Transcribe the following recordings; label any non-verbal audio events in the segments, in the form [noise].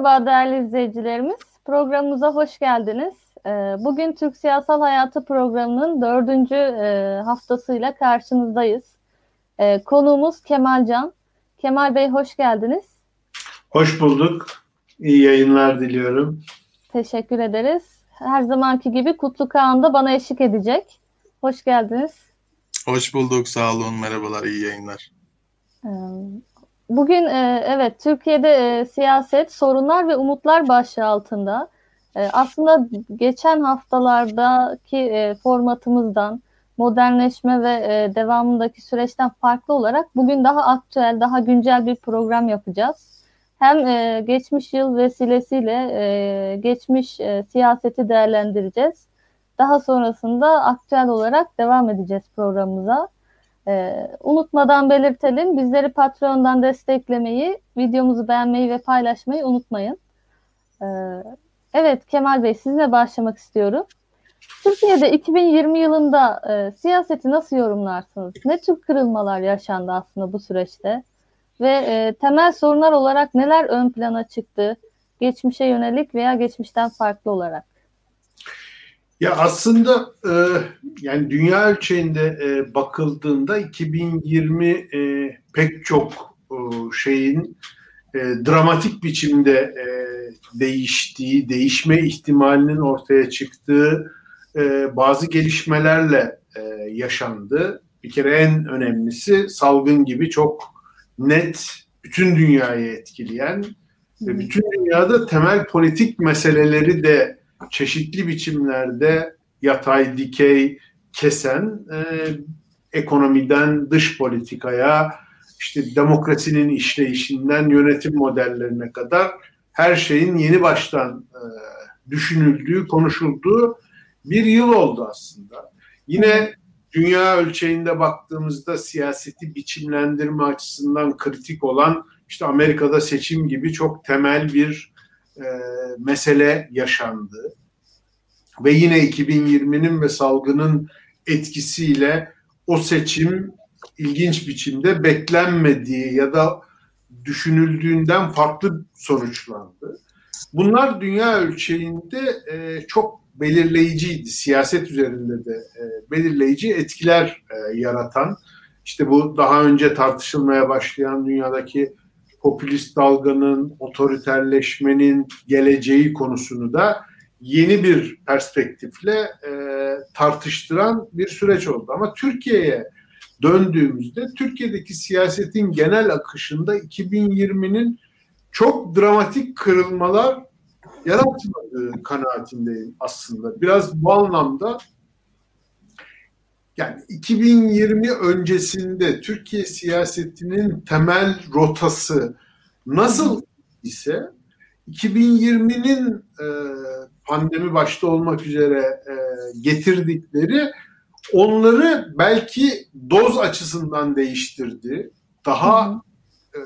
Merhaba değerli izleyicilerimiz. Programımıza hoş geldiniz. Ee, bugün Türk Siyasal Hayatı programının dördüncü e, haftasıyla karşınızdayız. Ee, konuğumuz Kemal Can. Kemal Bey hoş geldiniz. Hoş bulduk. İyi yayınlar diliyorum. Teşekkür ederiz. Her zamanki gibi Kutlu Kağan da bana eşlik edecek. Hoş geldiniz. Hoş bulduk. Sağ olun. Merhabalar. İyi yayınlar. Bugün e, evet Türkiye'de e, siyaset, sorunlar ve umutlar başlığı altında e, aslında geçen haftalardaki formatımızdan modernleşme ve devamındaki süreçten farklı olarak bugün daha aktüel, daha güncel bir program yapacağız. Hem geçmiş yıl vesilesiyle geçmiş siyaseti değerlendireceğiz. Daha sonrasında aktüel olarak devam edeceğiz programımıza. Ee, unutmadan belirtelim. Bizleri Patreon'dan desteklemeyi, videomuzu beğenmeyi ve paylaşmayı unutmayın. Ee, evet Kemal Bey sizinle başlamak istiyorum. Türkiye'de 2020 yılında e, siyaseti nasıl yorumlarsınız? Ne tür kırılmalar yaşandı aslında bu süreçte? Ve e, temel sorunlar olarak neler ön plana çıktı? Geçmişe yönelik veya geçmişten farklı olarak. Ya aslında e, yani dünya ölçeğinde e, bakıldığında 2020 e, pek çok e, şeyin e, dramatik biçimde e, değiştiği, değişme ihtimalinin ortaya çıktığı e, bazı gelişmelerle e, yaşandı. Bir kere en önemlisi salgın gibi çok net bütün dünyayı etkileyen ve bütün dünyada temel politik meseleleri de çeşitli biçimlerde yatay, dikey kesen e, ekonomiden dış politikaya, işte demokrasinin işleyişinden yönetim modellerine kadar her şeyin yeni baştan e, düşünüldüğü, konuşulduğu bir yıl oldu aslında. Yine dünya ölçeğinde baktığımızda siyaseti biçimlendirme açısından kritik olan işte Amerika'da seçim gibi çok temel bir e, mesele yaşandı. Ve yine 2020'nin ve salgının etkisiyle o seçim ilginç biçimde beklenmediği ya da düşünüldüğünden farklı sonuçlandı. Bunlar dünya ölçeğinde e, çok belirleyiciydi. Siyaset üzerinde de e, belirleyici etkiler yaratan. İşte bu daha önce tartışılmaya başlayan dünyadaki popülist dalganın, otoriterleşmenin geleceği konusunu da yeni bir perspektifle e, tartıştıran bir süreç oldu. Ama Türkiye'ye döndüğümüzde Türkiye'deki siyasetin genel akışında 2020'nin çok dramatik kırılmalar yaratmadığı kanaatindeyim aslında. Biraz bu anlamda yani 2020 öncesinde Türkiye siyasetinin temel rotası nasıl ise 2020'nin e, pandemi başta olmak üzere e, getirdikleri onları belki doz açısından değiştirdi. Daha e,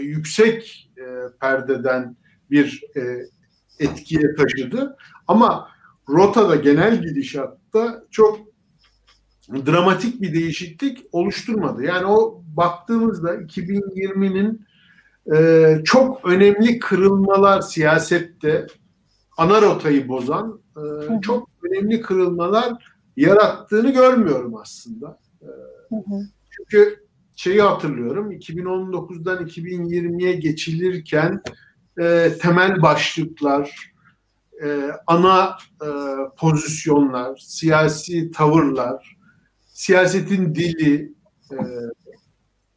yüksek e, perdeden bir e, etkiye taşıdı. Ama rotada genel gidişatta çok dramatik bir değişiklik oluşturmadı. Yani o baktığımızda 2020'nin e, çok önemli kırılmalar siyasette ana rotayı bozan e, çok önemli kırılmalar yarattığını görmüyorum aslında. E, çünkü şeyi hatırlıyorum 2019'dan 2020'ye geçilirken e, temel başlıklar, e, ana e, pozisyonlar, siyasi tavırlar, siyasetin dili, e,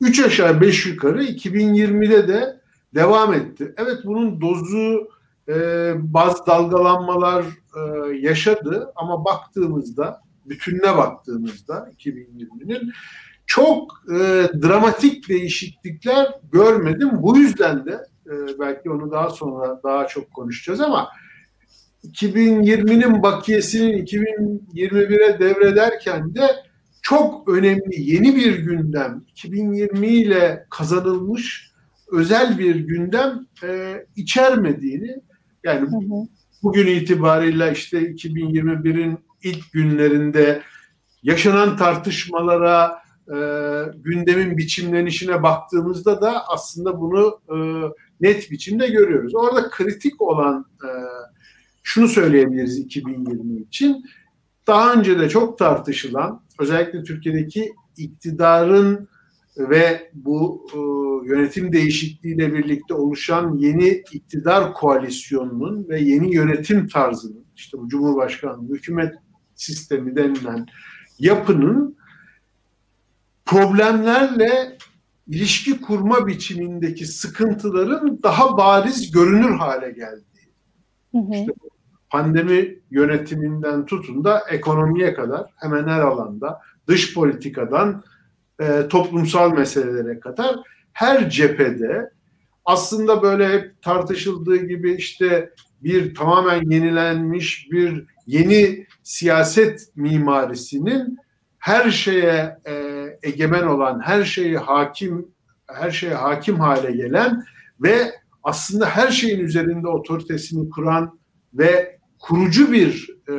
üç aşağı beş yukarı 2020'de de devam etti. Evet bunun dozu e, bazı dalgalanmalar e, yaşadı ama baktığımızda bütününe baktığımızda 2020'nin çok e, dramatik değişiklikler görmedim. Bu yüzden de e, belki onu daha sonra daha çok konuşacağız ama 2020'nin bakiyesinin 2021'e devrederken de çok önemli yeni bir gündem 2020 ile kazanılmış özel bir gündem e, içermediğini yani hı hı. bugün itibariyle işte 2021'in ilk günlerinde yaşanan tartışmalara, e, gündemin biçimlenişine baktığımızda da aslında bunu e, net biçimde görüyoruz. Orada kritik olan e, şunu söyleyebiliriz 2020 için. Daha önce de çok tartışılan özellikle Türkiye'deki iktidarın ve bu e, yönetim değişikliğiyle birlikte oluşan yeni iktidar koalisyonunun ve yeni yönetim tarzının işte bu Cumhurbaşkanlığı hükümet sistemi denilen yapının problemlerle ilişki kurma biçimindeki sıkıntıların daha bariz görünür hale geldiği. Hı hı. İşte pandemi yönetiminden tutun da ekonomiye kadar hemen her alanda dış politikadan e, toplumsal meselelere kadar her cephede aslında böyle hep tartışıldığı gibi işte bir tamamen yenilenmiş bir yeni siyaset mimarisinin her şeye e, egemen olan, her şeyi hakim, her şeye hakim hale gelen ve aslında her şeyin üzerinde otoritesini kuran ve kurucu bir e,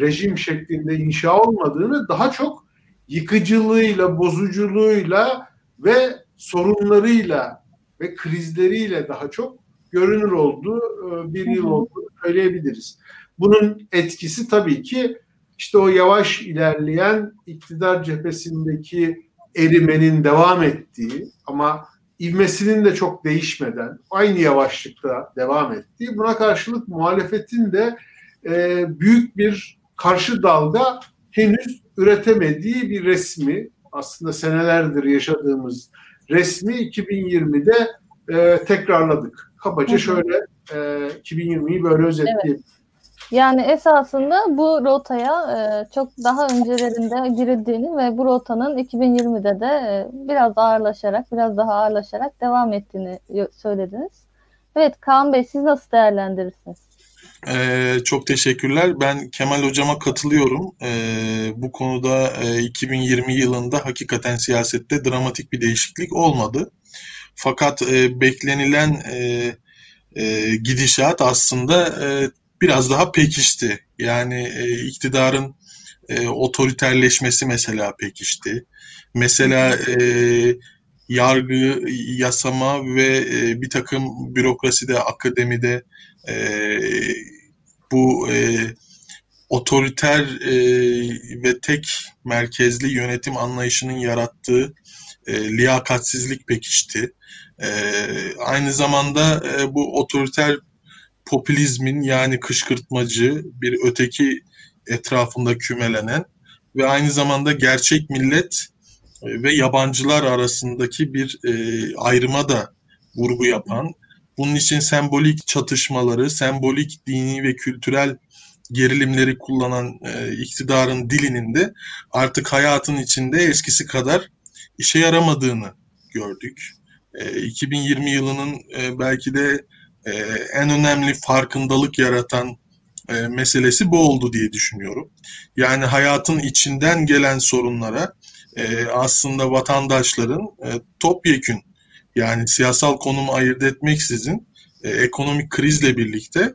rejim şeklinde inşa olmadığını daha çok yıkıcılığıyla, bozuculuğuyla ve sorunlarıyla ve krizleriyle daha çok görünür olduğu e, bir yıl olduğunu söyleyebiliriz. Bunun etkisi tabii ki işte o yavaş ilerleyen iktidar cephesindeki erimenin devam ettiği ama ivmesinin de çok değişmeden aynı yavaşlıkta devam ettiği buna karşılık muhalefetin de e, büyük bir karşı dalga henüz üretemediği bir resmi aslında senelerdir yaşadığımız resmi 2020'de e, tekrarladık. Kabaca şöyle e, 2020'yi böyle özetleyelim. Evet. Yani esasında bu rotaya e, çok daha öncelerinde girildiğini ve bu rotanın 2020'de de e, biraz ağırlaşarak, biraz daha ağırlaşarak devam ettiğini söylediniz. Evet Kaan Bey siz nasıl değerlendirirsiniz? Ee, çok teşekkürler. Ben Kemal Hocama katılıyorum. Ee, bu konuda e, 2020 yılında hakikaten siyasette dramatik bir değişiklik olmadı. Fakat e, beklenilen e, e, gidişat aslında e, biraz daha pekişti. Yani e, iktidarın e, otoriterleşmesi mesela pekişti. Mesela e, yargı, yasama ve e, bir takım bürokraside, akademide e, bu e, otoriter e, ve tek merkezli yönetim anlayışının yarattığı e, liyakatsizlik pekişti. E, aynı zamanda e, bu otoriter popülizmin yani kışkırtmacı bir öteki etrafında kümelenen ve aynı zamanda gerçek millet e, ve yabancılar arasındaki bir e, ayrıma da vurgu yapan, bunun için sembolik çatışmaları, sembolik dini ve kültürel gerilimleri kullanan e, iktidarın dilinin de artık hayatın içinde eskisi kadar işe yaramadığını gördük. E, 2020 yılının e, belki de e, en önemli farkındalık yaratan e, meselesi bu oldu diye düşünüyorum. Yani hayatın içinden gelen sorunlara e, aslında vatandaşların e, topyekün yani siyasal konumu ayırt etmeksizin e, ekonomik krizle birlikte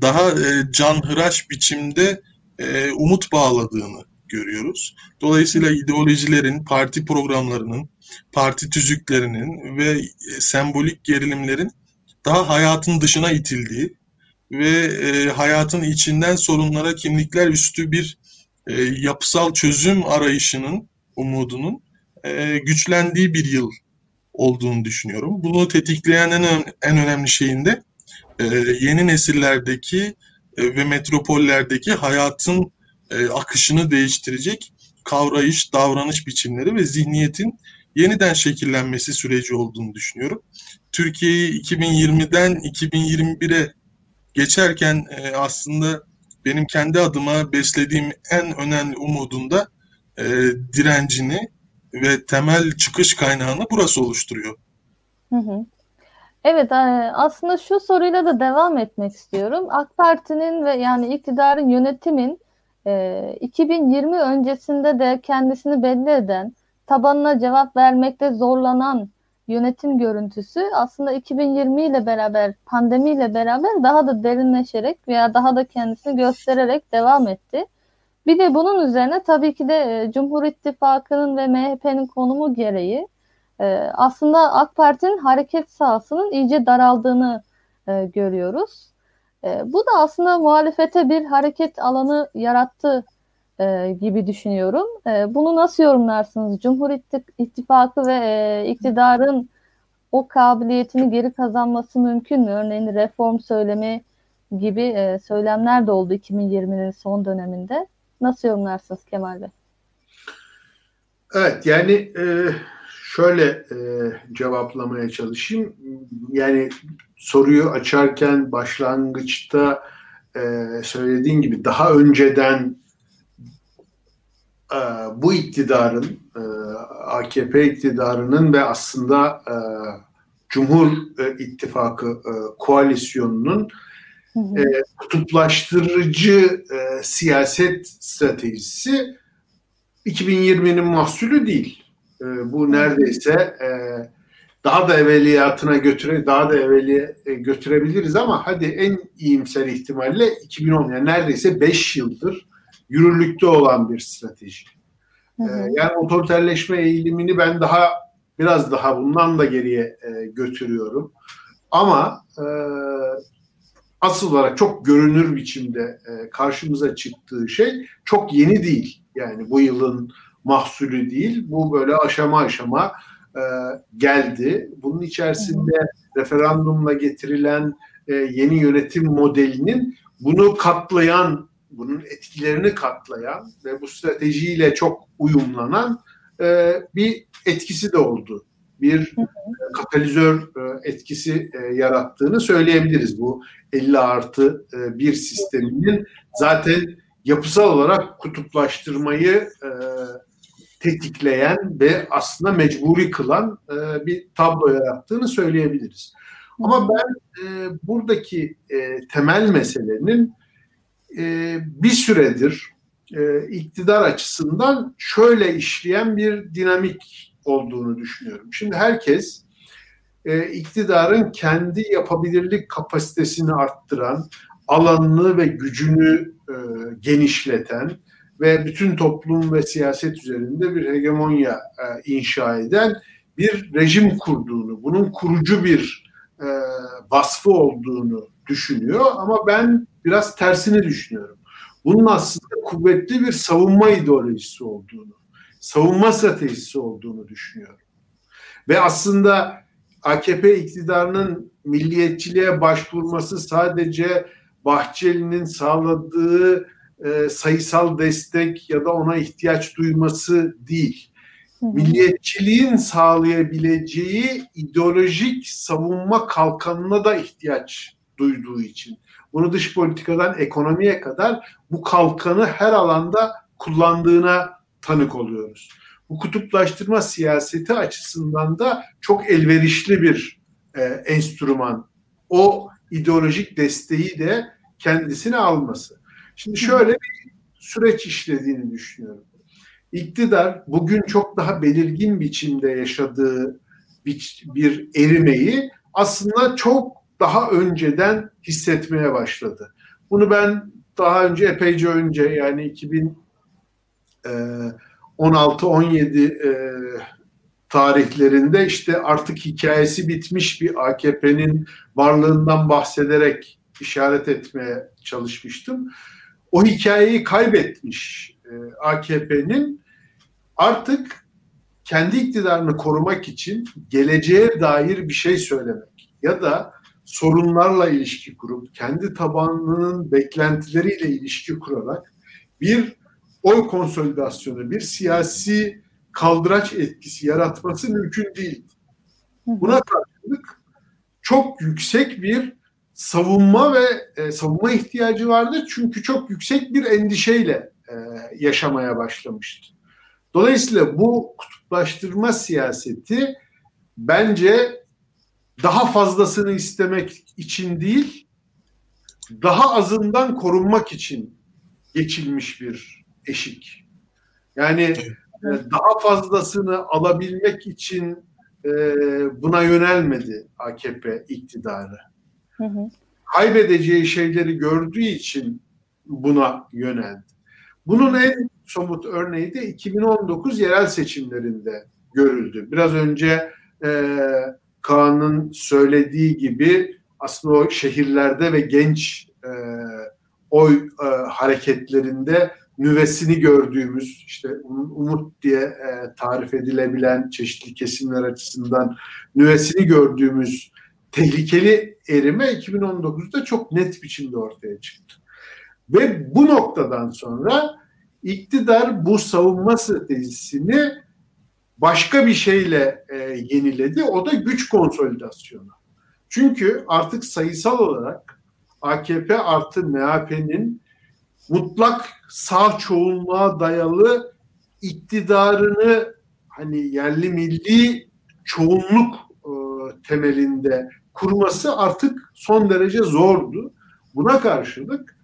daha e, canhıraş biçimde e, umut bağladığını görüyoruz. Dolayısıyla ideolojilerin, parti programlarının, parti tüzüklerinin ve e, sembolik gerilimlerin daha hayatın dışına itildiği ve e, hayatın içinden sorunlara kimlikler üstü bir e, yapısal çözüm arayışının, umudunun e, güçlendiği bir yıl olduğunu düşünüyorum. Bunu tetikleyen en, en önemli şeyin de e, yeni nesillerdeki e, ve metropollerdeki hayatın e, akışını değiştirecek kavrayış, davranış biçimleri ve zihniyetin yeniden şekillenmesi süreci olduğunu düşünüyorum. Türkiye'yi 2020'den 2021'e geçerken e, aslında benim kendi adıma beslediğim en önemli umudunda e, direncini ve temel çıkış kaynağını burası oluşturuyor. Hı hı. Evet e, aslında şu soruyla da devam etmek istiyorum. AK Parti'nin ve yani iktidarın yönetimin 2020 e, öncesinde de kendisini belli eden, tabanına cevap vermekte zorlanan yönetim görüntüsü aslında 2020 ile beraber, pandemiyle beraber daha da derinleşerek veya daha da kendisini göstererek devam etti. Bir de bunun üzerine tabii ki de e, Cumhur İttifakı'nın ve MHP'nin konumu gereği e, aslında AK Parti'nin hareket sahasının iyice daraldığını e, görüyoruz. Bu da aslında muhalefete bir hareket alanı yarattı gibi düşünüyorum. Bunu nasıl yorumlarsınız? Cumhur İttifakı ve iktidarın o kabiliyetini geri kazanması mümkün mü? Örneğin reform söylemi gibi söylemler de oldu 2020'nin son döneminde. Nasıl yorumlarsınız Kemal Bey? Evet yani e, şöyle e, cevaplamaya çalışayım. Yani soruyu açarken başlangıçta e, söylediğin gibi daha önceden bu iktidarın AKP iktidarının ve aslında Cumhur e, İttifakı koalisyonunun e, kutuplaştırıcı e, siyaset stratejisi 2020'nin mahsulü değil. E, bu neredeyse e, daha da evveliyatına götüre daha da evveli e, götürebiliriz ama hadi en iyimser ihtimalle 2010 yani neredeyse 5 yıldır yürürlükte olan bir strateji. Hı hı. E, yani otoriterleşme eğilimini ben daha biraz daha bundan da geriye e, götürüyorum. Ama e, asıl olarak çok görünür biçimde e, karşımıza çıktığı şey çok yeni değil. Yani bu yılın mahsulü değil. Bu böyle aşama aşama e, geldi. Bunun içerisinde referandumla getirilen e, yeni yönetim modelinin bunu katlayan, bunun etkilerini katlayan ve bu stratejiyle çok uyumlanan bir etkisi de oldu. Bir e, katalizör e, etkisi e, yarattığını söyleyebiliriz. Bu 50 artı bir sisteminin zaten yapısal olarak kutuplaştırmayı tetikleyen ve aslında mecburi kılan bir tablo yarattığını söyleyebiliriz. Ama ben buradaki temel meselenin bir süredir iktidar açısından şöyle işleyen bir dinamik olduğunu düşünüyorum. Şimdi herkes e, iktidarın kendi yapabilirlik kapasitesini arttıran, alanını ve gücünü e, genişleten ve bütün toplum ve siyaset üzerinde bir hegemonya e, inşa eden bir rejim kurduğunu, bunun kurucu bir e, vasfı olduğunu düşünüyor ama ben biraz tersini düşünüyorum. Bunun aslında kuvvetli bir savunma ideolojisi olduğunu, savunma stratejisi olduğunu düşünüyorum. Ve aslında AKP iktidarının milliyetçiliğe başvurması sadece Bahçeli'nin sağladığı e, sayısal destek ya da ona ihtiyaç duyması değil. Milliyetçiliğin sağlayabileceği ideolojik savunma kalkanına da ihtiyaç duyduğu için. Bunu dış politikadan ekonomiye kadar bu kalkanı her alanda kullandığına tanık oluyoruz. Bu kutuplaştırma siyaseti açısından da çok elverişli bir e, enstrüman. O ideolojik desteği de kendisine alması. Şimdi şöyle bir süreç işlediğini düşünüyorum. İktidar bugün çok daha belirgin biçimde yaşadığı bir, bir erimeyi aslında çok daha önceden hissetmeye başladı. Bunu ben daha önce epeyce önce yani 2000 ee, 16-17 e, tarihlerinde işte artık hikayesi bitmiş bir AKP'nin varlığından bahsederek işaret etmeye çalışmıştım. O hikayeyi kaybetmiş e, AKP'nin artık kendi iktidarını korumak için geleceğe dair bir şey söylemek ya da sorunlarla ilişki kurup kendi tabanının beklentileriyle ilişki kurarak bir oy konsolidasyonu, bir siyasi kaldıraç etkisi yaratması mümkün değil. Buna karşılık çok yüksek bir savunma ve e, savunma ihtiyacı vardı çünkü çok yüksek bir endişeyle e, yaşamaya başlamıştı. Dolayısıyla bu kutuplaştırma siyaseti bence daha fazlasını istemek için değil, daha azından korunmak için geçilmiş bir eşik. Yani e, daha fazlasını alabilmek için e, buna yönelmedi AKP iktidarı. Hı hı. Kaybedeceği şeyleri gördüğü için buna yöneldi. Bunun en somut örneği de 2019 yerel seçimlerinde görüldü. Biraz önce e, Kaan'ın söylediği gibi aslında o şehirlerde ve genç e, oy e, hareketlerinde nüvesini gördüğümüz işte umut diye e, tarif edilebilen çeşitli kesimler açısından nüvesini gördüğümüz tehlikeli erime 2019'da çok net biçimde ortaya çıktı. Ve bu noktadan sonra iktidar bu savunma stratejisini başka bir şeyle e, yeniledi. O da güç konsolidasyonu. Çünkü artık sayısal olarak AKP artı MHP'nin mutlak sağ çoğunluğa dayalı iktidarını hani yerli milli çoğunluk e, temelinde kurması artık son derece zordu. Buna karşılık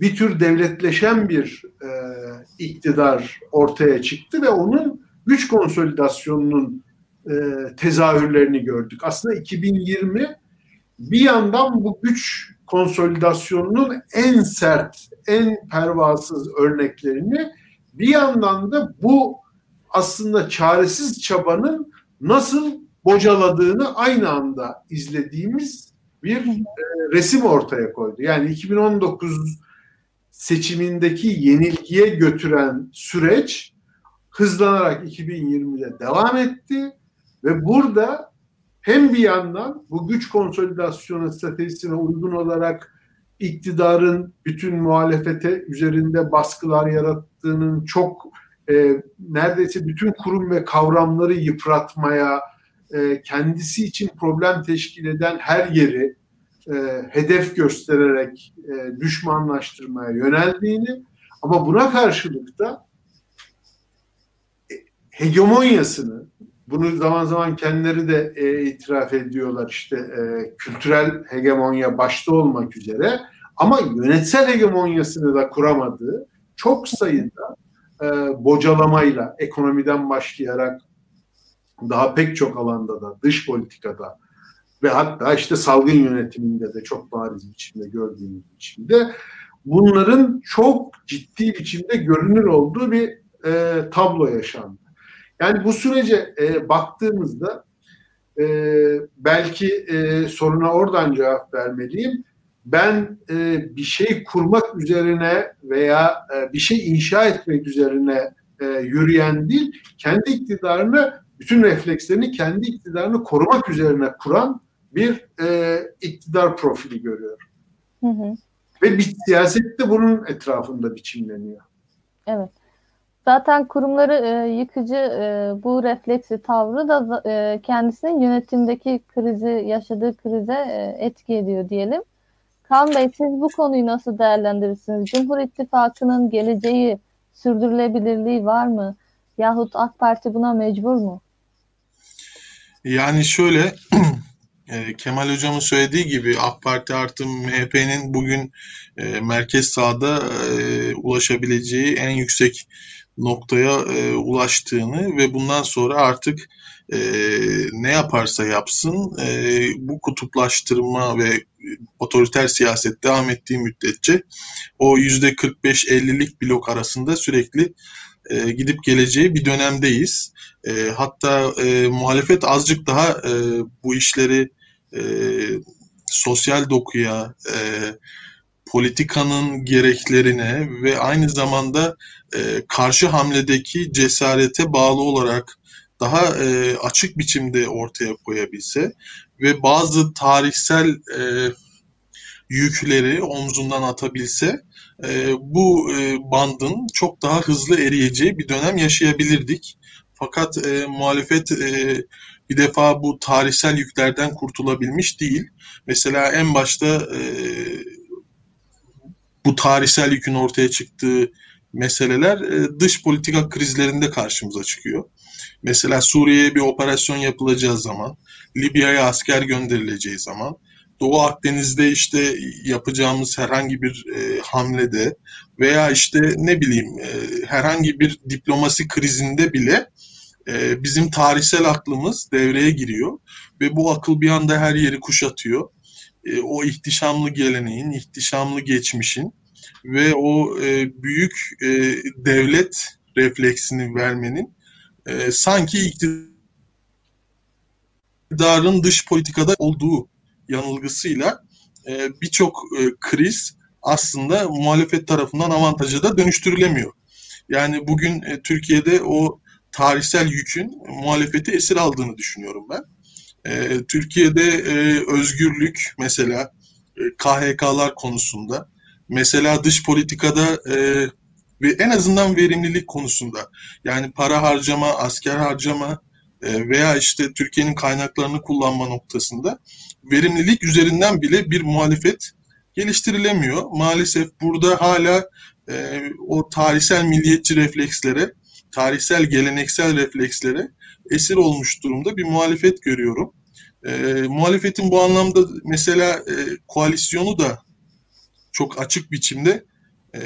bir tür devletleşen bir e, iktidar ortaya çıktı ve onun güç konsolidasyonunun e, tezahürlerini gördük. Aslında 2020 bir yandan bu güç konsolidasyonunun en sert, en pervasız örneklerini bir yandan da bu aslında çaresiz çabanın nasıl bocaladığını aynı anda izlediğimiz bir e, resim ortaya koydu. Yani 2019 seçimindeki yenilgiye götüren süreç hızlanarak 2020'de devam etti ve burada hem bir yandan bu güç konsolidasyonu stratejisine uygun olarak iktidarın bütün muhalefete üzerinde baskılar yarattığının çok e, neredeyse bütün kurum ve kavramları yıpratmaya, e, kendisi için problem teşkil eden her yeri e, hedef göstererek e, düşmanlaştırmaya yöneldiğini ama buna karşılık da e, hegemonyasını bunu zaman zaman kendileri de e, itiraf ediyorlar işte e, kültürel hegemonya başta olmak üzere ama yönetsel hegemonyasını da kuramadığı çok sayıda e, bocalamayla ekonomiden başlayarak daha pek çok alanda da dış politikada ve hatta işte salgın yönetiminde de çok bariz biçimde gördüğümüz biçimde bunların çok ciddi biçimde görünür olduğu bir e, tablo yaşandı. Yani bu sürece e, baktığımızda e, belki e, soruna oradan cevap vermeliyim. Ben e, bir şey kurmak üzerine veya e, bir şey inşa etmek üzerine e, yürüyen değil, kendi iktidarını, bütün reflekslerini kendi iktidarını korumak üzerine kuran bir e, iktidar profili görüyorum. Hı hı. Ve bir siyaset de bunun etrafında biçimleniyor. Evet. Zaten kurumları e, yıkıcı e, bu refleksi tavrı da e, kendisinin yönetimdeki krizi, yaşadığı krize e, etki ediyor diyelim. Kan Bey siz bu konuyu nasıl değerlendirirsiniz? Cumhur İttifakı'nın geleceği, sürdürülebilirliği var mı? Yahut AK Parti buna mecbur mu? Yani şöyle [clears throat] e, Kemal Hocam'ın söylediği gibi AK Parti artı MHP'nin bugün e, merkez sağda e, ulaşabileceği en yüksek noktaya e, ulaştığını ve bundan sonra artık e, ne yaparsa yapsın e, bu kutuplaştırma ve otoriter siyaset devam ettiği müddetçe o yüzde 45-50'lik blok arasında sürekli e, gidip geleceği bir dönemdeyiz. E, hatta e, muhalefet azıcık daha e, bu işleri e, sosyal dokuya, e, politikanın gereklerine ve aynı zamanda e, karşı hamledeki cesarete bağlı olarak daha e, açık biçimde ortaya koyabilse ve bazı tarihsel e, yükleri omzundan atabilse e, bu e, bandın çok daha hızlı eriyeceği bir dönem yaşayabilirdik. Fakat e, muhalefet e, bir defa bu tarihsel yüklerden kurtulabilmiş değil. Mesela en başta e, bu tarihsel yükün ortaya çıktığı meseleler e, dış politika krizlerinde karşımıza çıkıyor. Mesela Suriye'ye bir operasyon yapılacağı zaman, Libya'ya asker gönderileceği zaman, Doğu Akdeniz'de işte yapacağımız herhangi bir e, hamlede veya işte ne bileyim e, herhangi bir diplomasi krizinde bile bizim tarihsel aklımız devreye giriyor ve bu akıl bir anda her yeri kuşatıyor. E, o ihtişamlı geleneğin, ihtişamlı geçmişin ve o e, büyük e, devlet refleksini vermenin e, sanki iktidarın dış politikada olduğu yanılgısıyla e, birçok e, kriz aslında muhalefet tarafından avantaja da dönüştürülemiyor. Yani bugün e, Türkiye'de o tarihsel yükün muhalefeti esir aldığını düşünüyorum ben. E, Türkiye'de e, özgürlük mesela e, KHK'lar konusunda, mesela dış politikada e, ve en azından verimlilik konusunda yani para harcama, asker harcama e, veya işte Türkiye'nin kaynaklarını kullanma noktasında verimlilik üzerinden bile bir muhalefet geliştirilemiyor. Maalesef burada hala e, o tarihsel milliyetçi reflekslere, tarihsel geleneksel reflekslere esir olmuş durumda bir muhalefet görüyorum. E, muhalefetin bu anlamda mesela e, koalisyonu da çok açık biçimde e,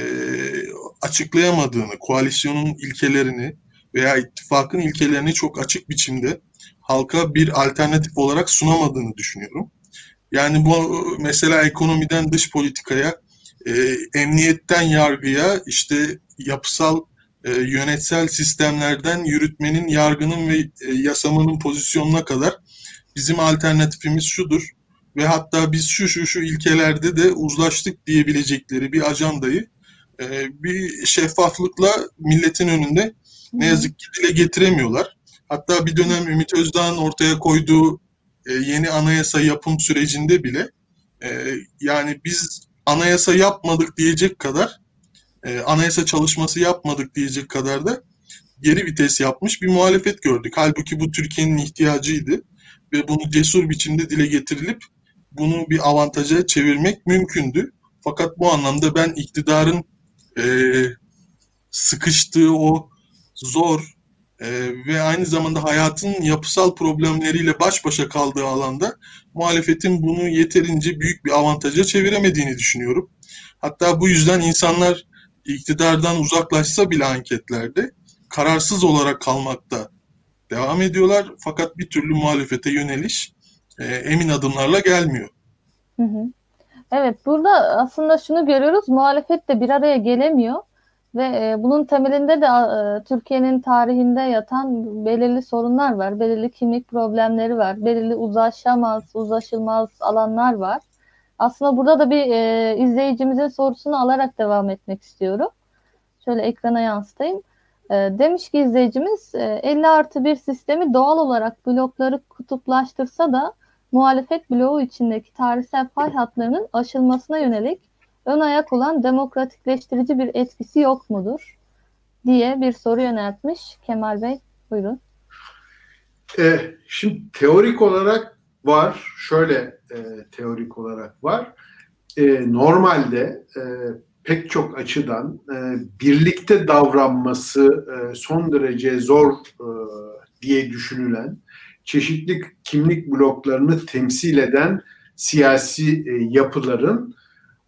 açıklayamadığını, koalisyonun ilkelerini veya ittifakın ilkelerini çok açık biçimde halka bir alternatif olarak sunamadığını düşünüyorum. Yani bu mesela ekonomiden dış politikaya, e, emniyetten yargıya, işte yapısal e, yönetsel sistemlerden yürütmenin, yargının ve e, yasamanın pozisyonuna kadar bizim alternatifimiz şudur ve hatta biz şu şu şu ilkelerde de uzlaştık diyebilecekleri bir ajandayı e, bir şeffaflıkla milletin önünde ne yazık ki dile getiremiyorlar. Hatta bir dönem Ümit Özdağ'ın ortaya koyduğu e, yeni anayasa yapım sürecinde bile e, yani biz anayasa yapmadık diyecek kadar e, anayasa çalışması yapmadık diyecek kadar da geri vites yapmış bir muhalefet gördük. Halbuki bu Türkiye'nin ihtiyacıydı ve bunu cesur biçimde dile getirilip bunu bir avantaja çevirmek mümkündü. Fakat bu anlamda ben iktidarın e, sıkıştığı o zor e, ve aynı zamanda hayatın yapısal problemleriyle baş başa kaldığı alanda muhalefetin bunu yeterince büyük bir avantaja çeviremediğini düşünüyorum. Hatta bu yüzden insanlar iktidardan uzaklaşsa bile anketlerde kararsız olarak kalmakta devam ediyorlar. Fakat bir türlü muhalefete yöneliş e, emin adımlarla gelmiyor. Hı hı. Evet, burada aslında şunu görüyoruz, muhalefet de bir araya gelemiyor ve e, bunun temelinde de e, Türkiye'nin tarihinde yatan belirli sorunlar var, belirli kimlik problemleri var, belirli uzlaşamaz, uzlaşılmaz alanlar var. Aslında burada da bir e, izleyicimizin sorusunu alarak devam etmek istiyorum. Şöyle ekrana yansıtayım. E, demiş ki izleyicimiz e, 50 artı bir sistemi doğal olarak blokları kutuplaştırsa da muhalefet bloğu içindeki tarihsel pay hatlarının aşılmasına yönelik ön ayak olan demokratikleştirici bir etkisi yok mudur? diye bir soru yöneltmiş. Kemal Bey buyurun. E, şimdi teorik olarak var. Şöyle e, teorik olarak var. E, normalde e, pek çok açıdan e, birlikte davranması e, son derece zor e, diye düşünülen çeşitli kimlik bloklarını temsil eden siyasi e, yapıların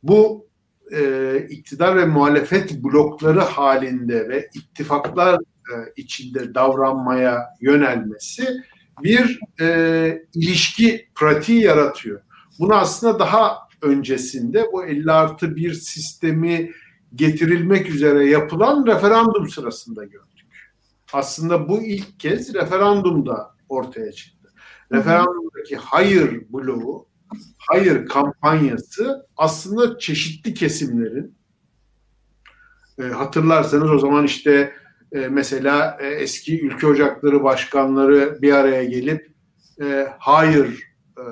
bu e, iktidar ve muhalefet blokları halinde ve ittifaklar e, içinde davranmaya yönelmesi bir e, ilişki pratiği yaratıyor. Bunu aslında daha öncesinde bu 50 artı bir sistemi getirilmek üzere yapılan referandum sırasında gördük. Aslında bu ilk kez referandumda ortaya çıktı. Referandumdaki hayır bloğu, hayır kampanyası aslında çeşitli kesimlerin e, hatırlarsanız o zaman işte e, mesela e, eski ülke ocakları başkanları bir araya gelip e, hayır e,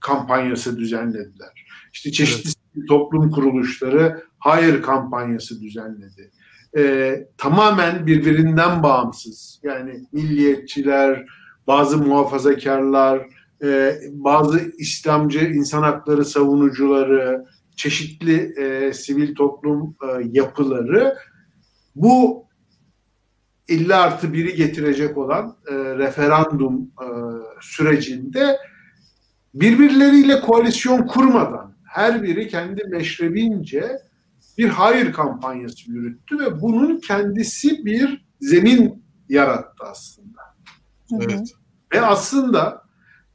kampanyası düzenlediler. İşte çeşitli evet. toplum kuruluşları hayır kampanyası düzenledi. E, tamamen birbirinden bağımsız. Yani milliyetçiler, bazı muhafazakarlar, e, bazı İslamcı insan hakları savunucuları, çeşitli e, sivil toplum e, yapıları bu 50 artı 1'i getirecek olan e, referandum e, sürecinde birbirleriyle koalisyon kurmadan her biri kendi meşrebince bir hayır kampanyası yürüttü ve bunun kendisi bir zemin yarattı aslında. Evet. Ve aslında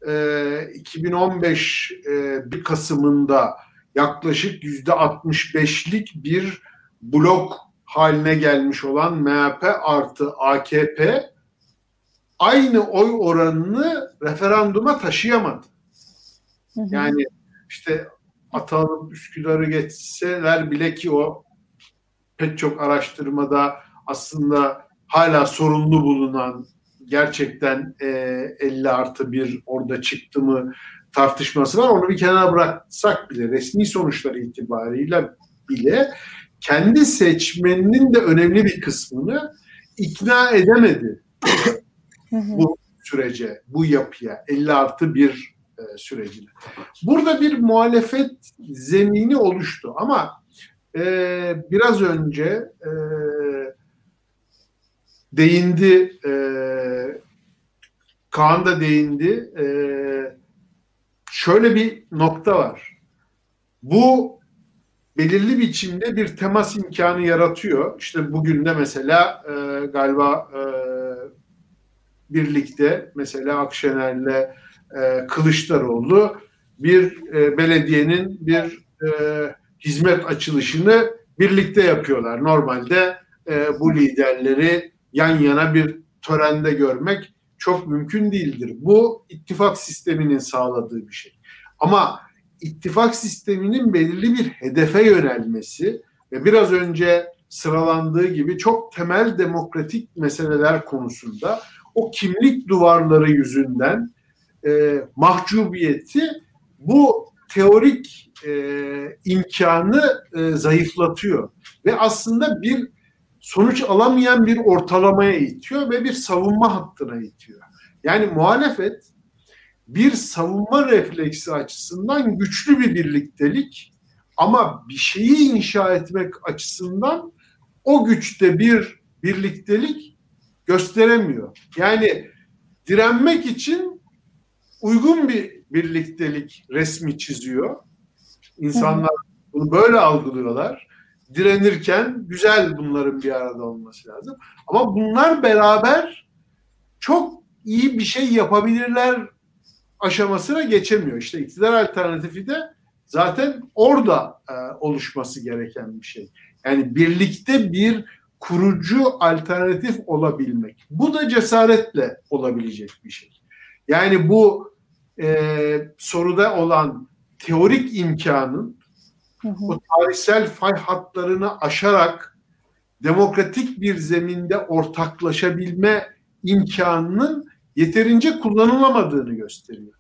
e, 2015 e, 1 Kasım'ında yaklaşık yüzde 65'lik bir blok haline gelmiş olan MHP artı AKP aynı oy oranını referanduma taşıyamadı. Hı hı. Yani işte Atalım Üsküdar'ı geçseler bile ki o pek çok araştırmada aslında hala sorunlu bulunan gerçekten e, 50 artı bir orada çıktı mı tartışması var. Onu bir kenara bıraksak bile resmi sonuçlar itibariyle bile kendi seçmeninin de önemli bir kısmını ikna edemedi bu sürece, bu yapıya 50 artı bir e, sürecine. Burada bir muhalefet zemini oluştu ama e, biraz önce e, değindi e, Kaan da değindi. E, şöyle bir nokta var. Bu belirli biçimde bir temas imkanı yaratıyor. İşte bugün de mesela e, galiba e, birlikte mesela Akşener'le e, Kılıçdaroğlu bir e, belediyenin bir e, hizmet açılışını birlikte yapıyorlar. Normalde e, bu liderleri yan yana bir törende görmek çok mümkün değildir. Bu ittifak sisteminin sağladığı bir şey. Ama ittifak sisteminin belirli bir hedefe yönelmesi ve biraz önce sıralandığı gibi çok temel demokratik meseleler konusunda o kimlik duvarları yüzünden e, mahcubiyeti bu teorik e, imkanı e, zayıflatıyor ve aslında bir sonuç alamayan bir ortalamaya itiyor ve bir savunma hattına itiyor. Yani muhalefet bir savunma refleksi açısından güçlü bir birliktelik ama bir şeyi inşa etmek açısından o güçte bir birliktelik gösteremiyor. Yani direnmek için uygun bir birliktelik resmi çiziyor. İnsanlar bunu böyle algılıyorlar. Direnirken güzel bunların bir arada olması lazım. Ama bunlar beraber çok iyi bir şey yapabilirler aşamasına geçemiyor. İşte iktidar alternatifi de zaten orada e, oluşması gereken bir şey. Yani birlikte bir kurucu alternatif olabilmek. Bu da cesaretle olabilecek bir şey. Yani bu e, soruda olan teorik imkanın hı hı. o tarihsel fay hatlarını aşarak demokratik bir zeminde ortaklaşabilme imkanının yeterince kullanılamadığını gösteriyor.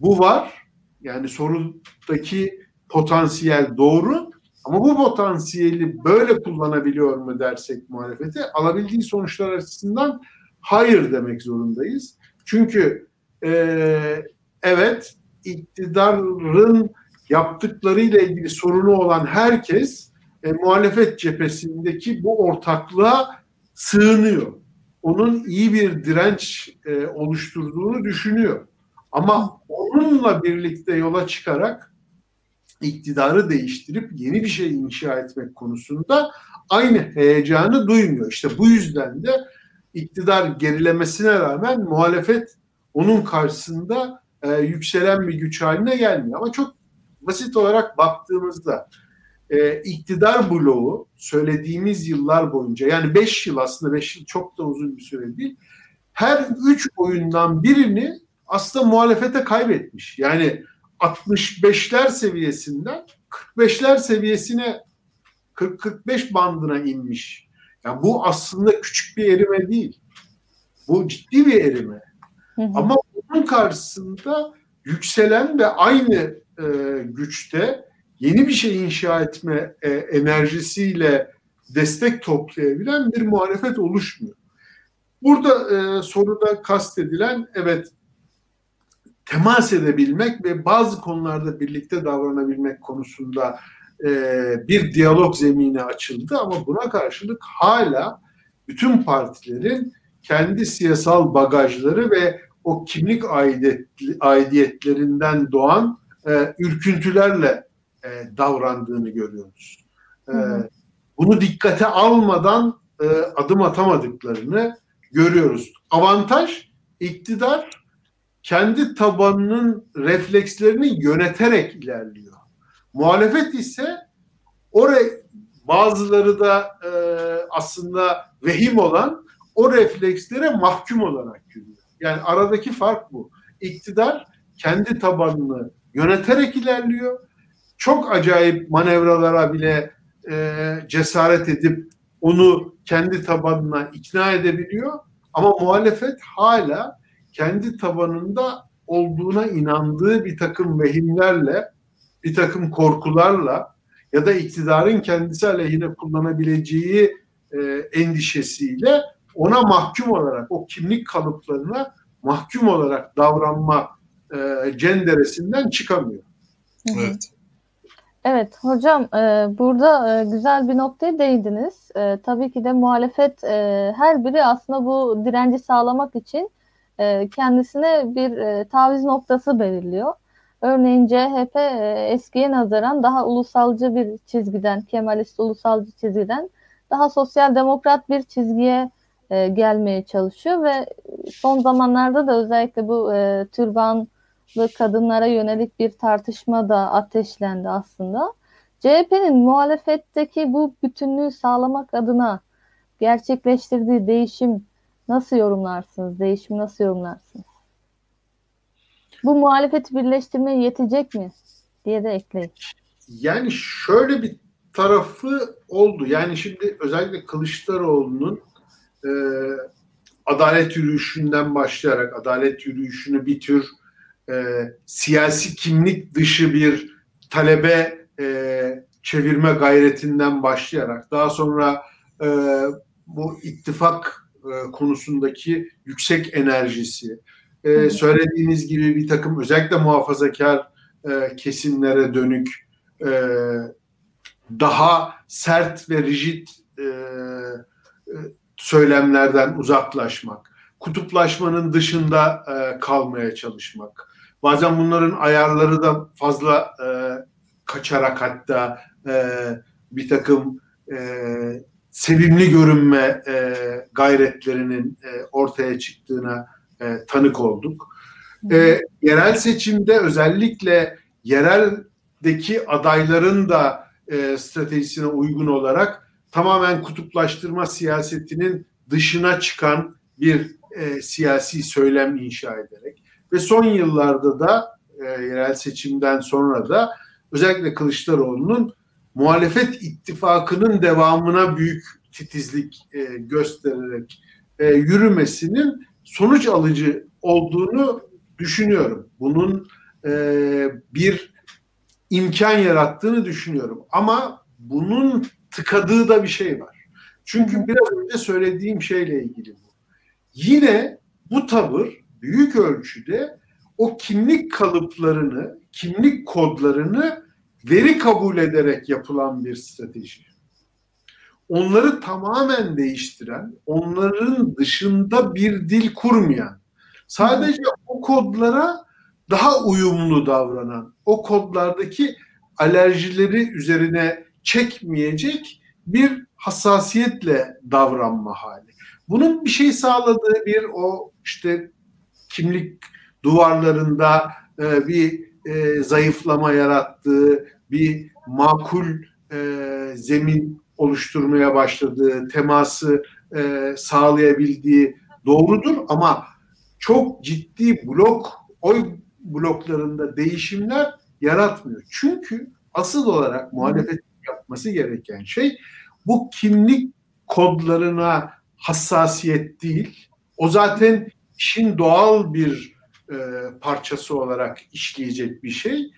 Bu var. Yani sorudaki potansiyel doğru ama bu potansiyeli böyle kullanabiliyor mu dersek muhalefete alabildiği sonuçlar açısından hayır demek zorundayız. Çünkü e, evet iktidarın yaptıklarıyla ilgili sorunu olan herkes e, muhalefet cephesindeki bu ortaklığa sığınıyor. Onun iyi bir direnç e, oluşturduğunu düşünüyor. Ama onunla birlikte yola çıkarak iktidarı değiştirip yeni bir şey inşa etmek konusunda aynı heyecanı duymuyor. İşte bu yüzden de iktidar gerilemesine rağmen muhalefet onun karşısında e, yükselen bir güç haline gelmiyor. Ama çok basit olarak baktığımızda e, iktidar bloğu söylediğimiz yıllar boyunca yani 5 yıl aslında 5 yıl çok da uzun bir süre değil. Her 3 oyundan birini aslında muhalefete kaybetmiş. Yani 65'ler seviyesinden 45'ler seviyesine 40-45 bandına inmiş. Yani bu aslında küçük bir erime değil. Bu ciddi bir erime. Hı hı. Ama bunun karşısında yükselen ve aynı e, güçte yeni bir şey inşa etme e, enerjisiyle destek toplayabilen bir muhalefet oluşmuyor. Burada e, soruda kastedilen evet temas edebilmek ve bazı konularda birlikte davranabilmek konusunda e, bir diyalog zemini açıldı ama buna karşılık hala bütün partilerin kendi siyasal bagajları ve o kimlik aidiyet, aidiyetlerinden doğan e, ürküntülerle e, davrandığını görüyoruz. E, bunu dikkate almadan e, adım atamadıklarını görüyoruz. Avantaj iktidar kendi tabanının reflekslerini yöneterek ilerliyor. Muhalefet ise oraya bazıları da e, aslında vehim olan o reflekslere mahkum olarak görüyor. Yani aradaki fark bu. İktidar kendi tabanını yöneterek ilerliyor. Çok acayip manevralara bile e, cesaret edip onu kendi tabanına ikna edebiliyor. Ama muhalefet hala kendi tabanında olduğuna inandığı bir takım vehimlerle, bir takım korkularla ya da iktidarın kendisi aleyhine kullanabileceği e, endişesiyle ona mahkum olarak, o kimlik kalıplarına mahkum olarak davranma e, cenderesinden çıkamıyor. Evet. Evet hocam e, burada e, güzel bir noktaya değindiniz. E, tabii ki de muhalefet e, her biri aslında bu direnci sağlamak için e, kendisine bir e, taviz noktası belirliyor. Örneğin CHP e, eskiye nazaran daha ulusalcı bir çizgiden, Kemalist ulusalcı çizgiden daha sosyal demokrat bir çizgiye e, gelmeye çalışıyor ve son zamanlarda da özellikle bu e, türbanlı kadınlara yönelik bir tartışma da ateşlendi aslında. CHP'nin muhalefetteki bu bütünlüğü sağlamak adına gerçekleştirdiği değişim nasıl yorumlarsınız? Değişim nasıl yorumlarsınız? Bu muhalefeti birleştirmeye yetecek mi? diye de ekleyin. Yani şöyle bir tarafı oldu. Yani şimdi özellikle Kılıçdaroğlu'nun e, adalet yürüyüşünden başlayarak adalet yürüyüşünü bir tür e, siyasi kimlik dışı bir talebe e, çevirme gayretinden başlayarak daha sonra e, bu ittifak e, konusundaki yüksek enerjisi, e, söylediğiniz gibi bir takım özellikle muhafazakar e, kesimlere dönük e, daha sert ve rigid e, e, söylemlerden uzaklaşmak, kutuplaşmanın dışında e, kalmaya çalışmak. Bazen bunların ayarları da fazla e, kaçarak hatta e, bir takım e, sevimli görünme e, gayretlerinin e, ortaya çıktığına e, tanık olduk. E, yerel seçimde özellikle yereldeki adayların da e, stratejisine uygun olarak tamamen kutuplaştırma siyasetinin dışına çıkan bir e, siyasi söylem inşa ederek ve son yıllarda da e, yerel seçimden sonra da özellikle Kılıçdaroğlu'nun muhalefet ittifakının devamına büyük titizlik e, göstererek e, yürümesinin sonuç alıcı olduğunu düşünüyorum. Bunun e, bir imkan yarattığını düşünüyorum. Ama bunun tıkadığı da bir şey var. Çünkü biraz önce söylediğim şeyle ilgili bu. Yine bu tavır büyük ölçüde o kimlik kalıplarını, kimlik kodlarını veri kabul ederek yapılan bir strateji. Onları tamamen değiştiren, onların dışında bir dil kurmayan, sadece o kodlara daha uyumlu davranan, o kodlardaki alerjileri üzerine çekmeyecek bir hassasiyetle davranma hali. Bunun bir şey sağladığı bir o işte kimlik duvarlarında e, bir e, zayıflama yarattığı, bir makul e, zemin oluşturmaya başladığı, teması e, sağlayabildiği doğrudur ama çok ciddi blok, oy bloklarında değişimler yaratmıyor. Çünkü asıl olarak muhalefet yapması gereken şey bu kimlik kodlarına hassasiyet değil. O zaten işin doğal bir e, parçası olarak işleyecek bir şey.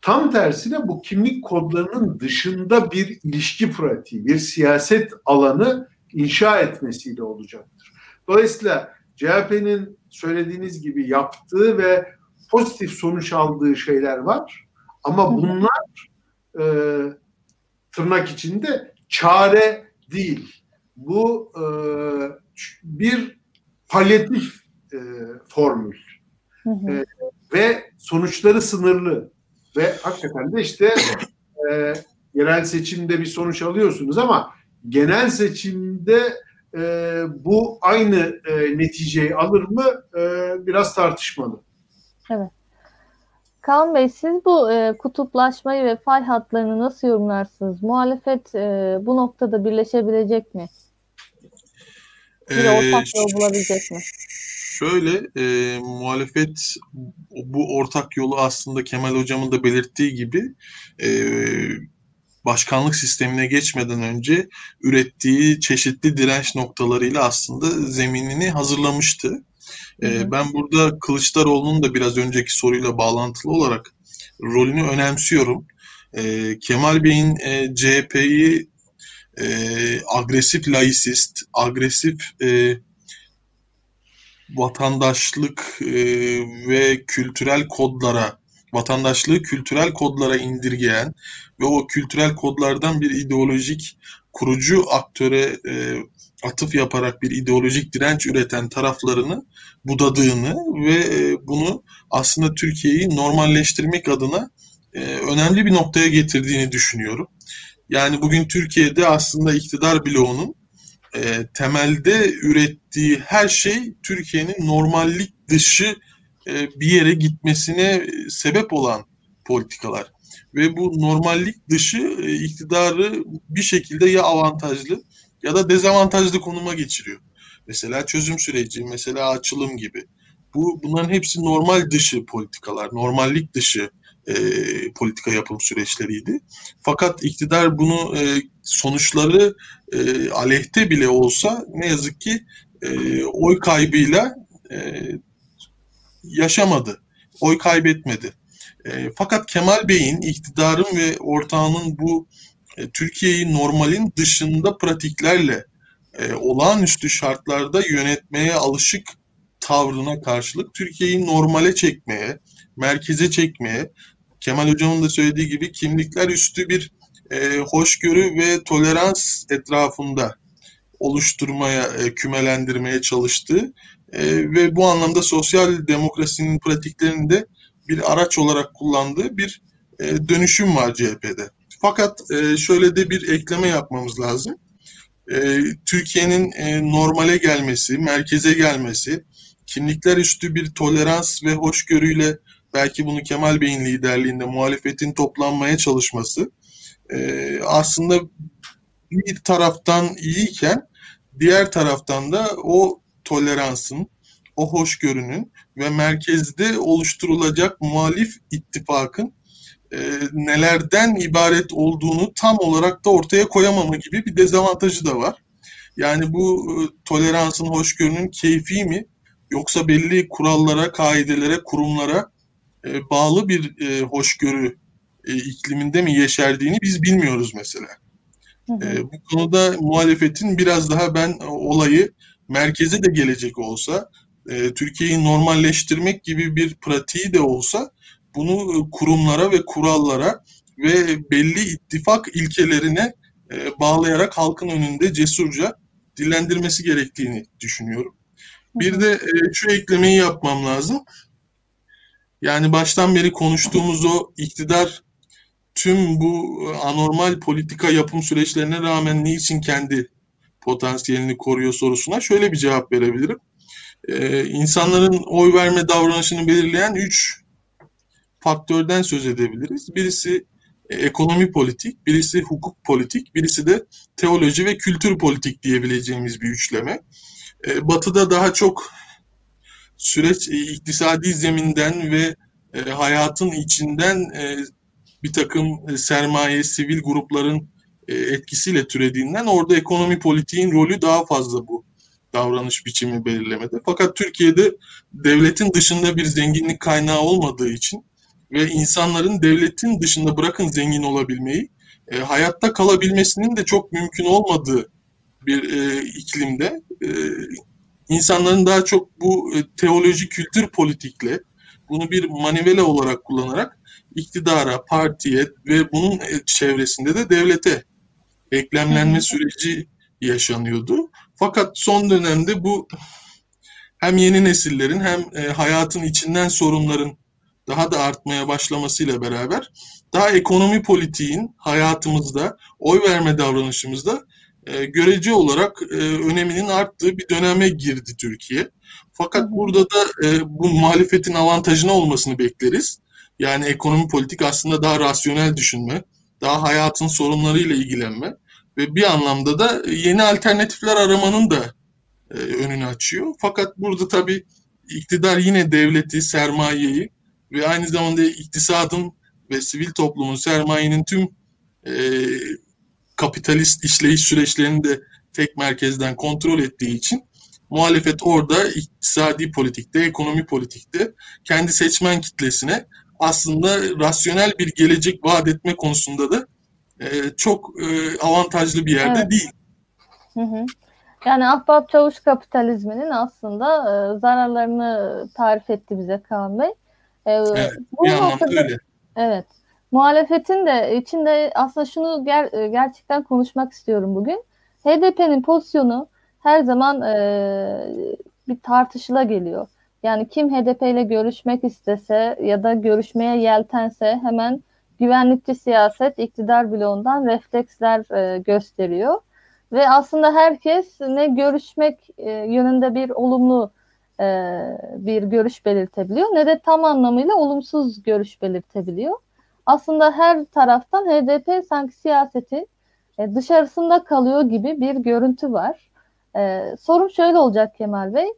Tam tersine bu kimlik kodlarının dışında bir ilişki pratiği, bir siyaset alanı inşa etmesiyle olacaktır. Dolayısıyla CHP'nin söylediğiniz gibi yaptığı ve pozitif sonuç aldığı şeyler var. Ama bunlar e, tırnak içinde çare değil. Bu e, bir palyatif e, formül. Hı hı. E, ve sonuçları sınırlı. Ve hakikaten de işte e, yerel seçimde bir sonuç alıyorsunuz ama genel seçimde e, bu aynı e, neticeyi alır mı e, biraz tartışmalı. Evet. Kaan Bey siz bu e, kutuplaşmayı ve fay hatlarını nasıl yorumlarsınız? Muhalefet e, bu noktada birleşebilecek mi? Bir ee, ortak yol bulabilecek mi? Şöyle e, muhalefet bu ortak yolu aslında Kemal Hocam'ın da belirttiği gibi e, başkanlık sistemine geçmeden önce ürettiği çeşitli direnç noktalarıyla aslında zeminini hazırlamıştı. Hı. Ben burada Kılıçdaroğlu'nun da biraz önceki soruyla bağlantılı olarak rolünü önemsiyorum. Kemal Bey'in CHP'yi agresif laisist, agresif vatandaşlık ve kültürel kodlara vatandaşlığı kültürel kodlara indirgeyen ve o kültürel kodlardan bir ideolojik kurucu aktöre e, atıf yaparak bir ideolojik direnç üreten taraflarını budadığını ve e, bunu aslında Türkiye'yi normalleştirmek adına e, önemli bir noktaya getirdiğini düşünüyorum. Yani bugün Türkiye'de aslında iktidar bloğunun e, temelde ürettiği her şey Türkiye'nin normallik dışı e, bir yere gitmesine sebep olan politikalar. Ve bu normallik dışı e, iktidarı bir şekilde ya avantajlı ya da dezavantajlı konuma geçiriyor. Mesela çözüm süreci, mesela açılım gibi. Bu bunların hepsi normal dışı politikalar, normallik dışı e, politika yapım süreçleriydi. Fakat iktidar bunu e, sonuçları e, aleyhte bile olsa ne yazık ki e, oy kaybıyla e, yaşamadı. Oy kaybetmedi. E, fakat Kemal Bey'in, iktidarın ve ortağının bu e, Türkiye'yi normalin dışında pratiklerle e, olağanüstü şartlarda yönetmeye alışık tavrına karşılık Türkiye'yi normale çekmeye, merkeze çekmeye, Kemal Hocam'ın da söylediği gibi kimlikler üstü bir e, hoşgörü ve tolerans etrafında oluşturmaya, e, kümelendirmeye çalıştığı e, ve bu anlamda sosyal demokrasinin pratiklerinde bir araç olarak kullandığı bir e, dönüşüm var CHP'de. Fakat e, şöyle de bir ekleme yapmamız lazım. E, Türkiye'nin e, normale gelmesi, merkeze gelmesi, kimlikler üstü bir tolerans ve hoşgörüyle belki bunu Kemal Bey'in liderliğinde muhalefetin toplanmaya çalışması e, aslında bir taraftan iyiyken diğer taraftan da o toleransın, o hoşgörünün ve merkezde oluşturulacak muhalif ittifakın e, nelerden ibaret olduğunu tam olarak da ortaya koyamama gibi bir dezavantajı da var. Yani bu e, toleransın, hoşgörünün keyfi mi yoksa belli kurallara, kaidelere, kurumlara e, bağlı bir e, hoşgörü e, ikliminde mi yeşerdiğini biz bilmiyoruz mesela. Hı hı. E, bu konuda muhalefetin biraz daha ben olayı merkeze de gelecek olsa, e, Türkiye'yi normalleştirmek gibi bir pratiği de olsa bunu e, kurumlara ve kurallara ve belli ittifak ilkelerine e, bağlayarak halkın önünde cesurca dillendirmesi gerektiğini düşünüyorum. Bir de e, şu eklemeyi yapmam lazım. Yani baştan beri konuştuğumuz o iktidar tüm bu anormal politika yapım süreçlerine rağmen niçin kendi potansiyelini koruyor sorusuna şöyle bir cevap verebilirim. Ee, insanların oy verme davranışını belirleyen üç faktörden söz edebiliriz. Birisi e, ekonomi politik, birisi hukuk politik, birisi de teoloji ve kültür politik diyebileceğimiz bir üçleme. E, batı'da daha çok süreç e, iktisadi zeminden ve e, hayatın içinden e, bir takım e, sermaye, sivil grupların e, etkisiyle türediğinden orada ekonomi politiğin rolü daha fazla bu davranış biçimi belirlemede. Fakat Türkiye'de devletin dışında bir zenginlik kaynağı olmadığı için ve insanların devletin dışında bırakın zengin olabilmeyi, e, hayatta kalabilmesinin de çok mümkün olmadığı bir e, iklimde e, insanların daha çok bu e, teoloji kültür politikle bunu bir manivela olarak kullanarak iktidara, partiye ve bunun çevresinde de devlete eklemlenme süreci yaşanıyordu. Fakat son dönemde bu hem yeni nesillerin hem e, hayatın içinden sorunların daha da artmaya başlamasıyla beraber daha ekonomi politiğin hayatımızda, oy verme davranışımızda e, görece olarak e, öneminin arttığı bir döneme girdi Türkiye. Fakat burada da bu muhalefetin avantajına olmasını bekleriz. Yani ekonomi politik aslında daha rasyonel düşünme, daha hayatın sorunlarıyla ilgilenme ve bir anlamda da yeni alternatifler aramanın da e, önünü açıyor. Fakat burada tabii iktidar yine devleti, sermayeyi ve aynı zamanda iktisadın ve sivil toplumun, sermayenin tüm e, kapitalist işleyiş süreçlerini de tek merkezden kontrol ettiği için muhalefet orada iktisadi politikte, ekonomi politikte kendi seçmen kitlesine aslında rasyonel bir gelecek vaat etme konusunda da e, çok e, avantajlı bir yerde evet. değil. Hı hı. Yani ahbap çavuş kapitalizminin aslında e, zararlarını tarif etti bize Kaan Bey. E, evet, bu bir noktada, öyle. Evet. Muhalefetin de içinde aslında şunu ger, e, gerçekten konuşmak istiyorum bugün. HDP'nin pozisyonu her zaman e, bir tartışıla geliyor. Yani kim HDP ile görüşmek istese ya da görüşmeye yeltense hemen güvenlikçi siyaset iktidar bloğundan refleksler e, gösteriyor. Ve aslında herkes ne görüşmek e, yönünde bir olumlu e, bir görüş belirtebiliyor ne de tam anlamıyla olumsuz görüş belirtebiliyor. Aslında her taraftan HDP sanki siyaseti e, dışarısında kalıyor gibi bir görüntü var. E, sorum şöyle olacak Kemal Bey.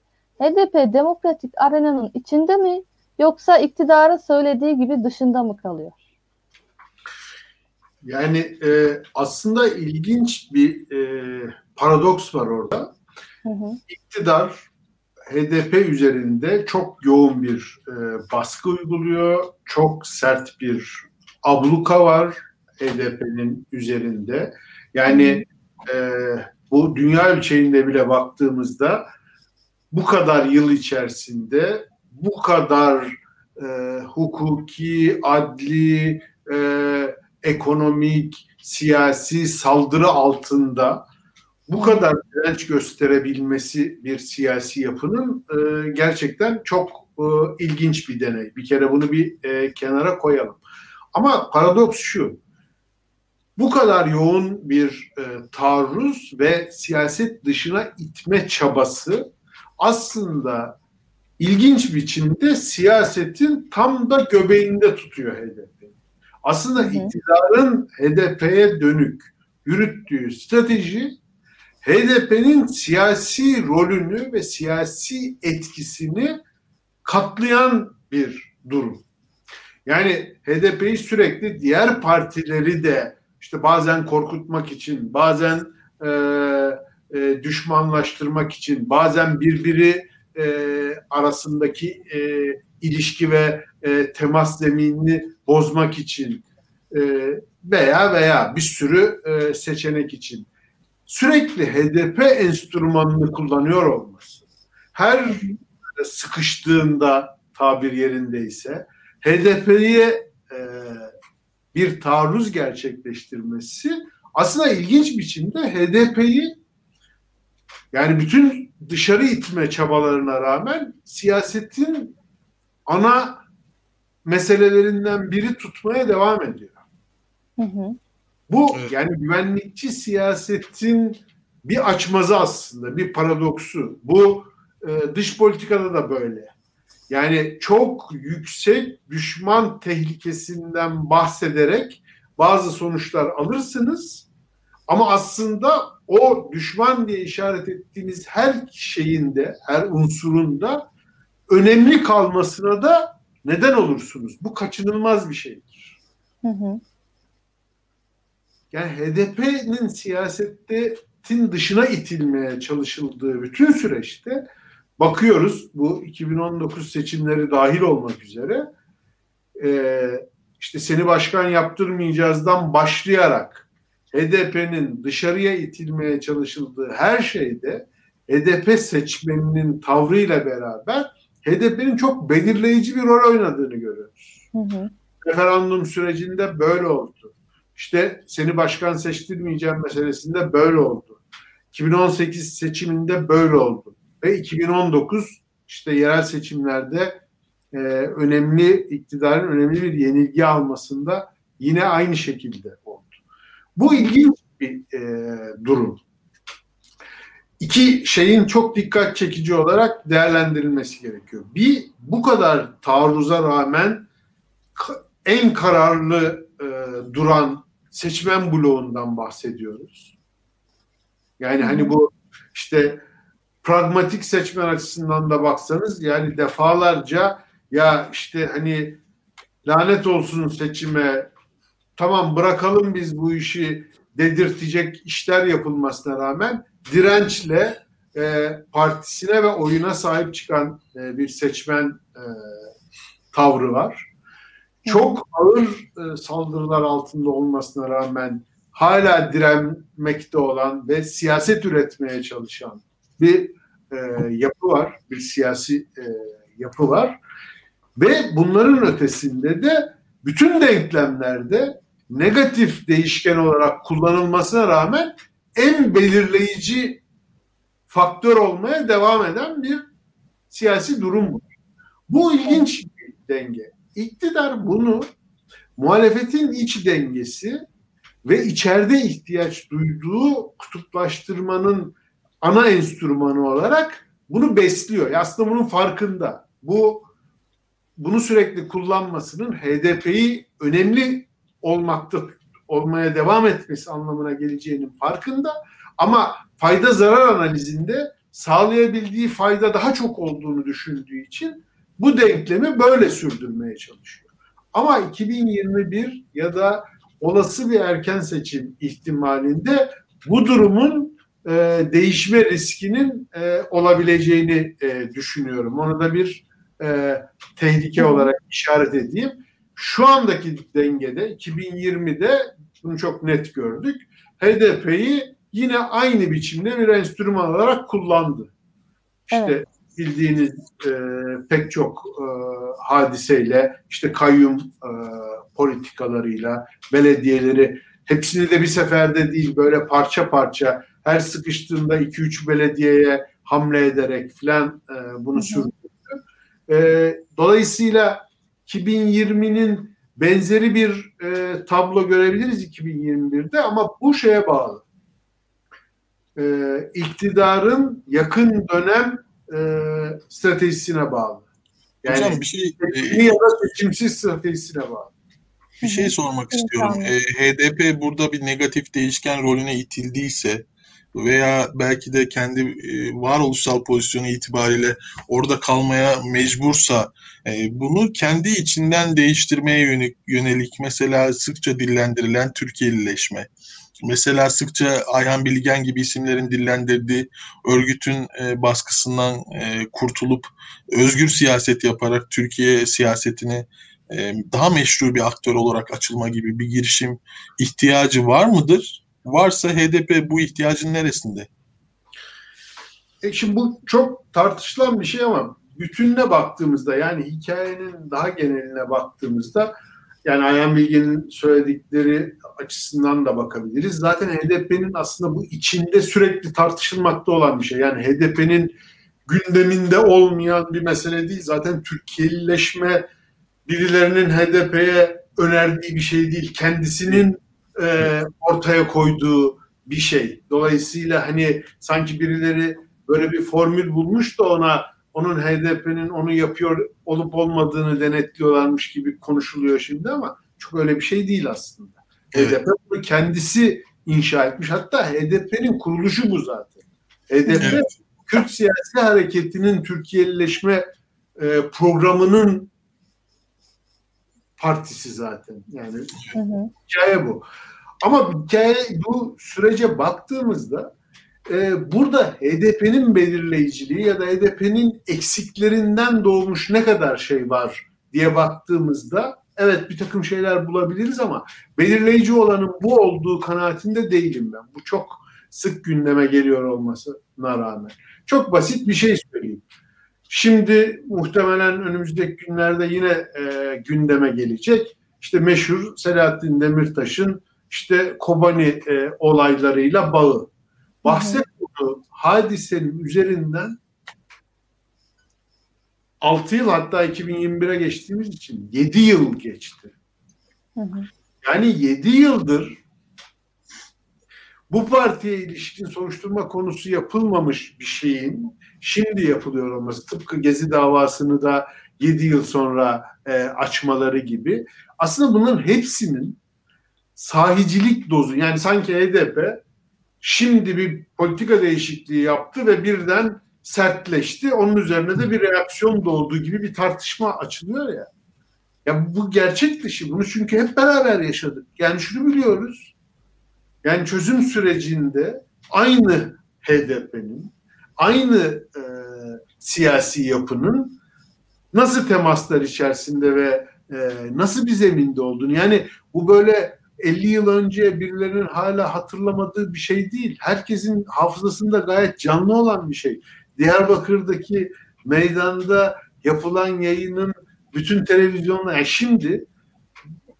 HDP demokratik arenanın içinde mi yoksa iktidarın söylediği gibi dışında mı kalıyor? Yani e, aslında ilginç bir e, paradoks var orada. Hı hı. İktidar HDP üzerinde çok yoğun bir e, baskı uyguluyor. Çok sert bir abluka var HDP'nin üzerinde. Yani e, bu dünya ölçeğinde bile baktığımızda bu kadar yıl içerisinde bu kadar e, hukuki, adli, e, ekonomik, siyasi saldırı altında bu kadar direnç gösterebilmesi bir siyasi yapının e, gerçekten çok e, ilginç bir deney. Bir kere bunu bir e, kenara koyalım. Ama paradoks şu. Bu kadar yoğun bir e, taarruz ve siyaset dışına itme çabası aslında ilginç biçimde siyasetin tam da göbeğinde tutuyor HDP. Aslında hı iktidarın HDP'ye dönük yürüttüğü strateji HDP'nin siyasi rolünü ve siyasi etkisini katlayan bir durum. Yani HDP'yi sürekli diğer partileri de işte bazen korkutmak için, bazen e, e, düşmanlaştırmak için, bazen birbiri e, arasındaki e, ilişki ve e, temas zeminini bozmak için e, veya veya bir sürü e, seçenek için. Sürekli HDP enstrümanını kullanıyor olması, her sıkıştığında tabir yerindeyse HDP'ye e, bir taarruz gerçekleştirmesi aslında ilginç biçimde HDP'yi yani bütün dışarı itme çabalarına rağmen siyasetin ana meselelerinden biri tutmaya devam ediyor. Hı hı. Bu evet. yani güvenlikçi siyasetin bir açmazı aslında, bir paradoksu. Bu e, dış politikada da böyle. Yani çok yüksek düşman tehlikesinden bahsederek bazı sonuçlar alırsınız ama aslında o düşman diye işaret ettiğiniz her şeyin de, her unsurun da önemli kalmasına da neden olursunuz. Bu kaçınılmaz bir şeydir. Hı hı. Yani HDP'nin siyasetin dışına itilmeye çalışıldığı bütün süreçte bakıyoruz bu 2019 seçimleri dahil olmak üzere e, işte seni başkan yaptırmayacağızdan başlayarak HDP'nin dışarıya itilmeye çalışıldığı her şeyde HDP seçmeninin tavrıyla beraber HDP'nin çok belirleyici bir rol oynadığını görüyoruz. Hı hı. Referandum sürecinde böyle oldu. İşte seni başkan seçtirmeyeceğim meselesinde böyle oldu. 2018 seçiminde böyle oldu. Ve 2019 işte yerel seçimlerde e, önemli iktidarın önemli bir yenilgi almasında yine aynı şekilde oldu. Bu ilginç bir e, durum. İki şeyin çok dikkat çekici olarak değerlendirilmesi gerekiyor. Bir, bu kadar taarruza rağmen en kararlı e, duran seçmen bloğundan bahsediyoruz. Yani hani bu işte pragmatik seçmen açısından da baksanız yani defalarca ya işte hani lanet olsun seçime tamam bırakalım biz bu işi dedirtecek işler yapılmasına rağmen dirençle e, partisine ve oyuna sahip çıkan e, bir seçmen e, tavrı var. Çok ağır e, saldırılar altında olmasına rağmen hala direnmekte olan ve siyaset üretmeye çalışan bir e, yapı var, bir siyasi e, yapı var. Ve bunların ötesinde de bütün denklemlerde negatif değişken olarak kullanılmasına rağmen en belirleyici faktör olmaya devam eden bir siyasi durum var. Bu ilginç bir denge. İktidar bunu muhalefetin iç dengesi ve içeride ihtiyaç duyduğu kutuplaştırmanın ana enstrümanı olarak bunu besliyor. Aslında bunun farkında. Bu bunu sürekli kullanmasının HDP'yi önemli olmakta olmaya devam etmesi anlamına geleceğinin farkında. Ama fayda zarar analizinde sağlayabildiği fayda daha çok olduğunu düşündüğü için bu denklemi böyle sürdürmeye çalışıyor. Ama 2021 ya da olası bir erken seçim ihtimalinde bu durumun e, değişme riskinin e, olabileceğini e, düşünüyorum. Onu da bir e, tehlike olarak işaret edeyim. Şu andaki dengede 2020'de bunu çok net gördük. HDP'yi yine aynı biçimde bir enstrüman olarak kullandı. İşte evet. bildiğiniz e, pek çok e, hadiseyle, işte kayyum e, politikalarıyla, belediyeleri hepsini de bir seferde değil böyle parça parça her sıkıştığında 2-3 belediyeye hamle ederek filan e, bunu sürdürdü. E, dolayısıyla 2020'nin benzeri bir e, tablo görebiliriz 2021'de ama bu şeye bağlı. E, iktidarın yakın dönem e, stratejisine bağlı. Yani Hocam bir şey e, ya da seçimsiz stratejisine bağlı. Bir şey sormak istiyorum. E, HDP burada bir negatif değişken rolüne itildiyse veya belki de kendi e, varoluşsal pozisyonu itibariyle orada kalmaya mecbursa e, bunu kendi içinden değiştirmeye yönelik, mesela sıkça dillendirilen Türkiye'lileşme mesela sıkça Ayhan Bilgen gibi isimlerin dillendirdiği örgütün e, baskısından e, kurtulup özgür siyaset yaparak Türkiye siyasetini daha meşru bir aktör olarak açılma gibi bir girişim ihtiyacı var mıdır? Varsa HDP bu ihtiyacın neresinde? E şimdi bu çok tartışılan bir şey ama bütününe baktığımızda yani hikayenin daha geneline baktığımızda yani Ayhan Bilgin'in söyledikleri açısından da bakabiliriz. Zaten HDP'nin aslında bu içinde sürekli tartışılmakta olan bir şey. Yani HDP'nin gündeminde olmayan bir mesele değil. Zaten Türkiye'lileşme birilerinin HDP'ye önerdiği bir şey değil. Kendisinin e, ortaya koyduğu bir şey. Dolayısıyla hani sanki birileri böyle bir formül bulmuş da ona onun HDP'nin onu yapıyor olup olmadığını denetliyorlarmış gibi konuşuluyor şimdi ama çok öyle bir şey değil aslında. Evet. HDP bunu kendisi inşa etmiş. Hatta HDP'nin kuruluşu bu zaten. HDP evet. Kürt siyasi hareketinin Türkiye'lileşme e, programının partisi zaten. Yani hı hı. hikaye bu. Ama hikaye bu sürece baktığımızda e, burada HDP'nin belirleyiciliği ya da HDP'nin eksiklerinden doğmuş ne kadar şey var diye baktığımızda evet bir takım şeyler bulabiliriz ama belirleyici olanın bu olduğu kanaatinde değilim ben. Bu çok sık gündeme geliyor olmasına rağmen. Çok basit bir şey söyleyeyim. Şimdi muhtemelen önümüzdeki günlerde yine e, gündeme gelecek. İşte meşhur Selahattin Demirtaş'ın işte Kobani e, olaylarıyla bağı. Bahse konuğu hadisenin üzerinden 6 yıl hatta 2021'e geçtiğimiz için 7 yıl geçti. Hı hı. Yani 7 yıldır bu partiye ilişkin soruşturma konusu yapılmamış bir şeyin şimdi yapılıyor olması tıpkı Gezi davasını da 7 yıl sonra e, açmaları gibi aslında bunların hepsinin sahicilik dozu yani sanki HDP şimdi bir politika değişikliği yaptı ve birden sertleşti. Onun üzerine de bir reaksiyon doğduğu gibi bir tartışma açılıyor ya. Ya bu gerçek dışı. Bunu çünkü hep beraber yaşadık. Yani şunu biliyoruz. Yani çözüm sürecinde aynı HDP'nin, aynı e, siyasi yapının nasıl temaslar içerisinde ve e, nasıl bir zeminde olduğunu. Yani bu böyle 50 yıl önce birilerinin hala hatırlamadığı bir şey değil. Herkesin hafızasında gayet canlı olan bir şey. Diyarbakır'daki meydanda yapılan yayının bütün televizyonlar, yani şimdi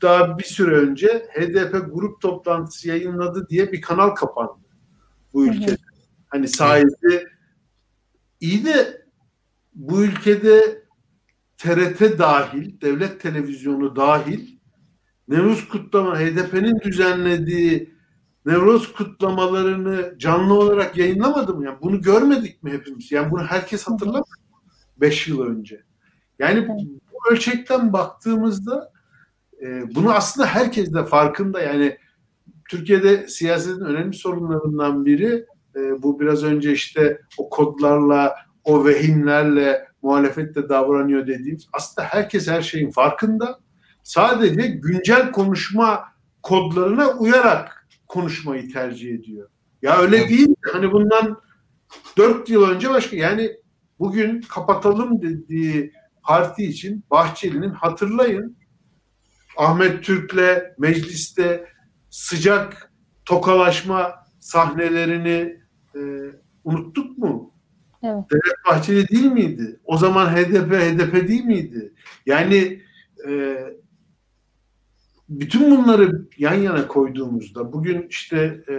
daha bir süre önce HDP grup toplantısı yayınladı diye bir kanal kapandı bu ülkede. Hani sahibi iyi de bu ülkede TRT dahil, devlet televizyonu dahil Nevruz kutlama, HDP'nin düzenlediği Nevruz kutlamalarını canlı olarak yayınlamadı mı? Yani bunu görmedik mi hepimiz? Yani bunu herkes hatırlamıyor. Beş yıl önce. Yani bu ölçekten baktığımızda e, bunu aslında herkes de farkında. Yani Türkiye'de siyasetin önemli sorunlarından biri e, bu biraz önce işte o kodlarla, o vehimlerle muhalefette davranıyor dediğimiz aslında herkes her şeyin farkında. Sadece güncel konuşma kodlarına uyarak konuşmayı tercih ediyor. Ya öyle değil. Hani bundan dört yıl önce başka yani bugün kapatalım dediği parti için Bahçeli'nin hatırlayın Ahmet Türk'le mecliste sıcak tokalaşma sahnelerini e, unuttuk mu? Evet. Devlet Bahçeli değil miydi? O zaman HDP, HDP değil miydi? Yani e, bütün bunları yan yana koyduğumuzda bugün işte e,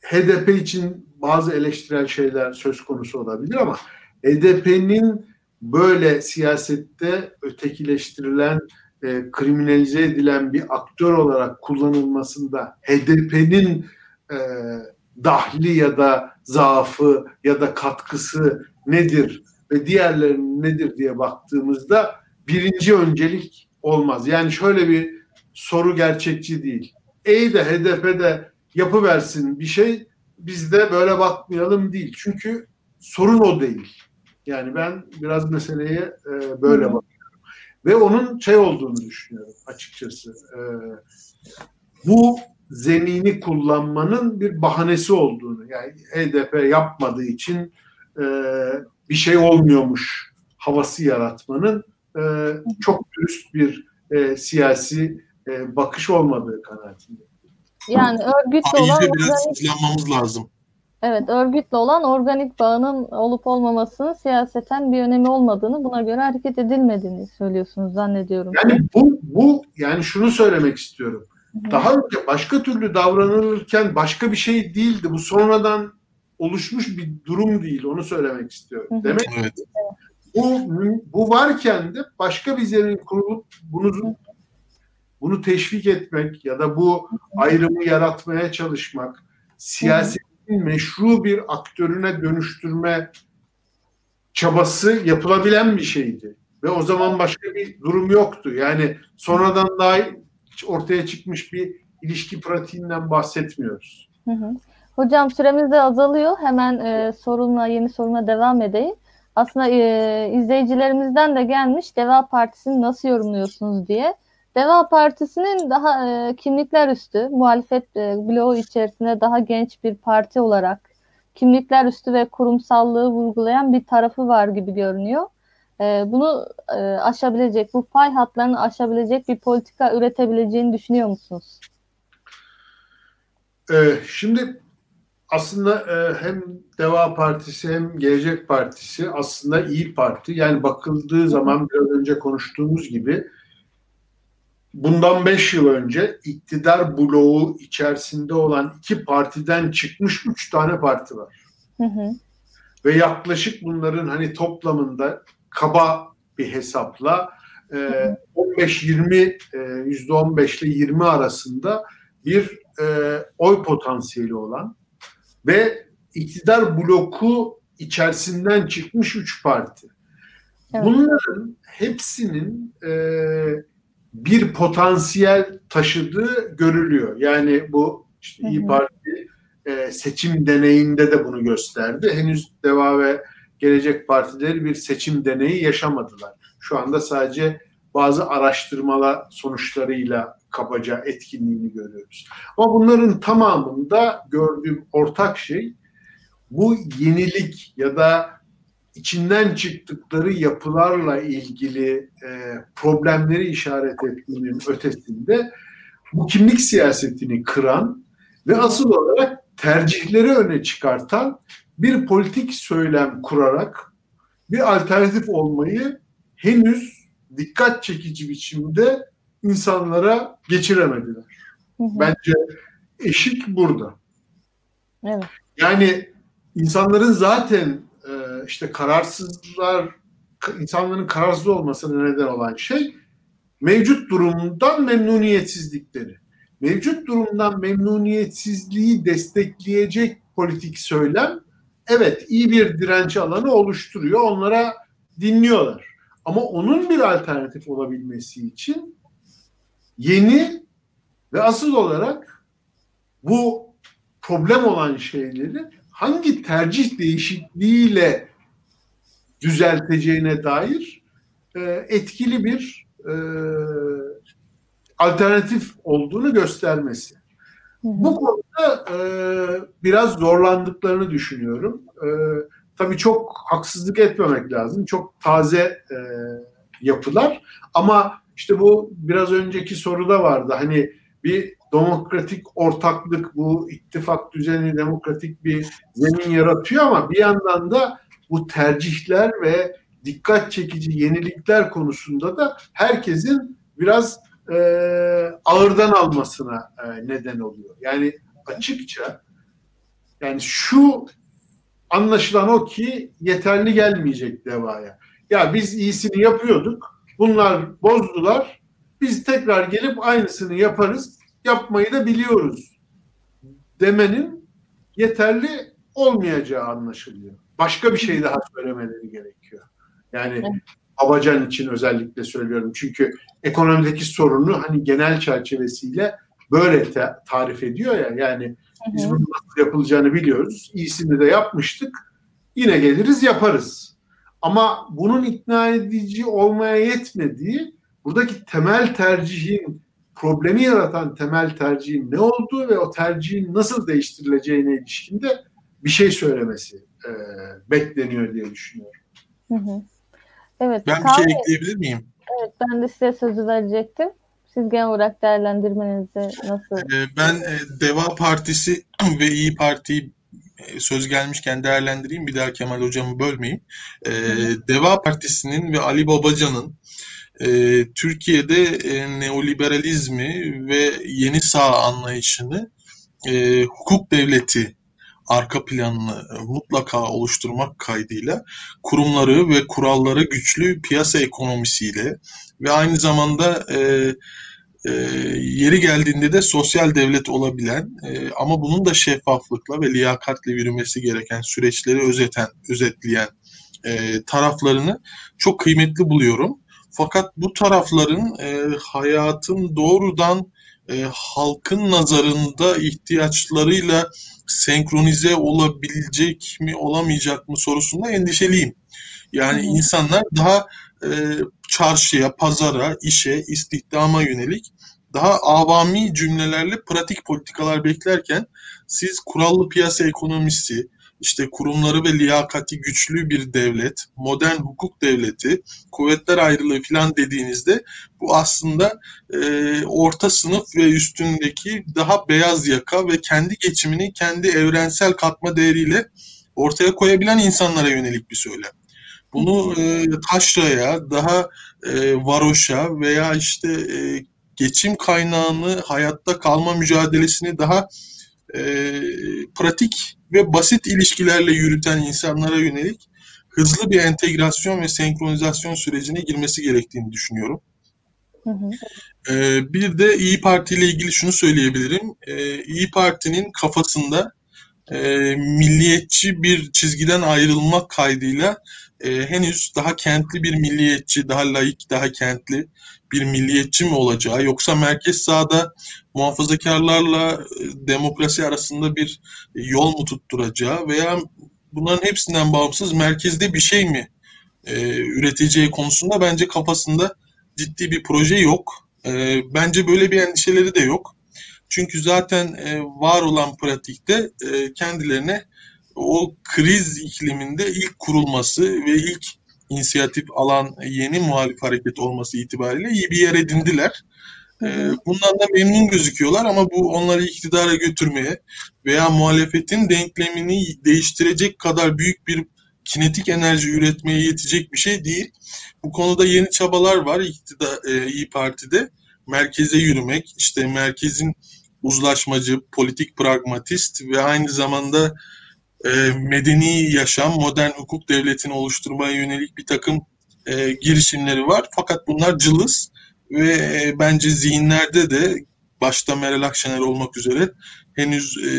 HDP için bazı eleştirel şeyler söz konusu olabilir ama HDP'nin böyle siyasette ötekileştirilen, e, kriminalize edilen bir aktör olarak kullanılmasında HDP'nin e, dahli ya da zaafı ya da katkısı nedir ve diğerlerinin nedir diye baktığımızda birinci öncelik olmaz. Yani şöyle bir soru gerçekçi değil. Ey de HDP'de yapıversin bir şey biz de böyle bakmayalım değil. Çünkü sorun o değil. Yani ben biraz meseleye e, böyle Hı. bakıyorum. Ve onun şey olduğunu düşünüyorum açıkçası. E, bu zemini kullanmanın bir bahanesi olduğunu yani HDP yapmadığı için e, bir şey olmuyormuş havası yaratmanın e, çok dürüst bir e, siyasi e, bakış olmadığı kanaatinde. Yani örgütle olan biraz organik, lazım. Evet, örgütle olan organik bağının olup olmamasının siyaseten bir önemi olmadığını, buna göre hareket edilmediğini söylüyorsunuz zannediyorum. Yani bu bu yani şunu söylemek istiyorum. Daha önce başka türlü davranılırken başka bir şey değildi. Bu sonradan oluşmuş bir durum değil. Onu söylemek istiyorum. Demek evet. bu bu varken de başka bir zemin kurulup bunu bunu teşvik etmek ya da bu ayrımı yaratmaya çalışmak, siyasetin meşru bir aktörüne dönüştürme çabası yapılabilen bir şeydi. Ve o zaman başka bir durum yoktu. Yani sonradan daha ortaya çıkmış bir ilişki pratiğinden bahsetmiyoruz. Hı hı. Hocam süremiz de azalıyor. Hemen e, sorunla yeni soruna devam edeyim. Aslında e, izleyicilerimizden de gelmiş Deva Partisi'ni nasıl yorumluyorsunuz diye. Deva Partisi'nin daha e, kimlikler üstü, muhalefet e, bloğu içerisinde daha genç bir parti olarak kimlikler üstü ve kurumsallığı vurgulayan bir tarafı var gibi görünüyor e, bunu e, aşabilecek, bu pay hatlarını aşabilecek bir politika üretebileceğini düşünüyor musunuz? Ee, şimdi aslında e, hem Deva Partisi hem Gelecek Partisi aslında iyi parti. Yani bakıldığı zaman biraz önce konuştuğumuz gibi bundan beş yıl önce iktidar bloğu içerisinde olan iki partiden çıkmış üç tane parti var. Hı hı. Ve yaklaşık bunların hani toplamında kaba bir hesapla e, 15-20 e, yüzde 15 ile 20 arasında bir e, oy potansiyeli olan ve iktidar bloku içerisinden çıkmış üç parti. Evet. Bunların hepsinin e, bir potansiyel taşıdığı görülüyor. Yani bu işte İyi Parti, e, seçim deneyinde de bunu gösterdi. Henüz Deva ve Gelecek Partileri bir seçim deneyi yaşamadılar. Şu anda sadece bazı araştırmalar sonuçlarıyla kabaca etkinliğini görüyoruz. Ama bunların tamamında gördüğüm ortak şey bu yenilik ya da içinden çıktıkları yapılarla ilgili e, problemleri işaret ettiğinin ötesinde bu kimlik siyasetini kıran ve asıl olarak tercihleri öne çıkartan bir politik söylem kurarak bir alternatif olmayı henüz dikkat çekici biçimde insanlara geçiremediler. Hı hı. Bence eşik burada. Evet. Yani insanların zaten e, işte kararsızlar, insanların kararsız olmasına neden olan şey mevcut durumdan memnuniyetsizlikleri. Mevcut durumdan memnuniyetsizliği destekleyecek politik söylem evet iyi bir direnç alanı oluşturuyor. Onlara dinliyorlar. Ama onun bir alternatif olabilmesi için yeni ve asıl olarak bu problem olan şeyleri hangi tercih değişikliğiyle düzelteceğine dair e, etkili bir e, alternatif olduğunu göstermesi. Bu konuda e, biraz zorlandıklarını düşünüyorum. E, tabii çok haksızlık etmemek lazım. Çok taze e, yapılar. Ama işte bu biraz önceki soruda vardı. Hani bir demokratik ortaklık, bu ittifak düzeni demokratik bir zemin yaratıyor ama bir yandan da bu tercihler ve dikkat çekici yenilikler konusunda da herkesin biraz e, ağırdan almasına e, neden oluyor. Yani açıkça yani şu anlaşılan o ki yeterli gelmeyecek devaya. Ya biz iyisini yapıyorduk. Bunlar bozdular. Biz tekrar gelip aynısını yaparız. Yapmayı da biliyoruz. Demenin yeterli olmayacağı anlaşılıyor. Başka bir şey daha söylemeleri gerekiyor. Yani Babacan için özellikle söylüyorum. Çünkü ekonomideki sorunu hani genel çerçevesiyle böyle te- tarif ediyor ya. Yani biz bunun nasıl yapılacağını biliyoruz. İyisini de yapmıştık. Yine geliriz yaparız. Ama bunun ikna edici olmaya yetmediği buradaki temel tercihin problemi yaratan temel tercihin ne olduğu ve o tercihin nasıl değiştirileceğine ilişkinde bir şey söylemesi e, bekleniyor diye düşünüyorum. Hı hı. Evet. Ben bir şey ekleyebilir miyim? Evet ben de size sözü verecektim. Siz genel olarak değerlendirmenizi nasıl? Ee, ben e, Deva Partisi [clears throat] ve İyi Parti'yi e, söz gelmişken değerlendireyim. Bir daha Kemal Hocam'ı bölmeyeyim. Ee, Deva Partisi'nin ve Ali Babacan'ın e, Türkiye'de neoliberalizmi ve yeni sağ anlayışını hukuk devleti arka planını mutlaka oluşturmak kaydıyla kurumları ve kuralları güçlü piyasa ekonomisiyle ve aynı zamanda e, e, yeri geldiğinde de sosyal devlet olabilen e, ama bunun da şeffaflıkla ve liyakatle yürümesi gereken süreçleri özeten, özetleyen e, taraflarını çok kıymetli buluyorum. Fakat bu tarafların e, hayatın doğrudan e, halkın nazarında ihtiyaçlarıyla senkronize olabilecek mi olamayacak mı sorusunda endişeliyim. Yani hmm. insanlar daha e, çarşıya, pazara, işe, istihdama yönelik daha avami cümlelerle pratik politikalar beklerken siz kurallı piyasa ekonomisi, işte kurumları ve liyakati güçlü bir devlet, modern hukuk devleti, kuvvetler ayrılığı falan dediğinizde bu aslında e, orta sınıf ve üstündeki daha beyaz yaka ve kendi geçimini kendi evrensel katma değeriyle ortaya koyabilen insanlara yönelik bir söylem. Bunu e, taşraya, daha e, varoşa veya işte e, geçim kaynağını, hayatta kalma mücadelesini daha e, pratik ve basit ilişkilerle yürüten insanlara yönelik hızlı bir entegrasyon ve senkronizasyon sürecine girmesi gerektiğini düşünüyorum. Hı hı. Ee, bir de İyi Parti ile ilgili şunu söyleyebilirim. Ee, İyi Parti'nin kafasında e, milliyetçi bir çizgiden ayrılmak kaydıyla e, henüz daha kentli bir milliyetçi, daha laik, daha kentli bir milliyetçi mi olacağı yoksa merkez sağda muhafazakarlarla e, demokrasi arasında bir yol mu tutturacağı veya bunların hepsinden bağımsız merkezde bir şey mi e, üreteceği konusunda bence kafasında ciddi bir proje yok. E, bence böyle bir endişeleri de yok. Çünkü zaten e, var olan pratikte e, kendilerine o kriz ikliminde ilk kurulması ve ilk inisiyatif alan yeni muhalif hareket olması itibariyle iyi bir yer edindiler. Ee, bundan da memnun gözüküyorlar ama bu onları iktidara götürmeye veya muhalefetin denklemini değiştirecek kadar büyük bir kinetik enerji üretmeye yetecek bir şey değil. Bu konuda yeni çabalar var iktidar e, İyi Parti'de. Merkeze yürümek, işte merkezin uzlaşmacı, politik pragmatist ve aynı zamanda e, medeni yaşam, modern hukuk devletini oluşturmaya yönelik bir takım e, girişimleri var. Fakat bunlar cılız ve e, bence zihinlerde de başta Meral Akşener olmak üzere henüz e,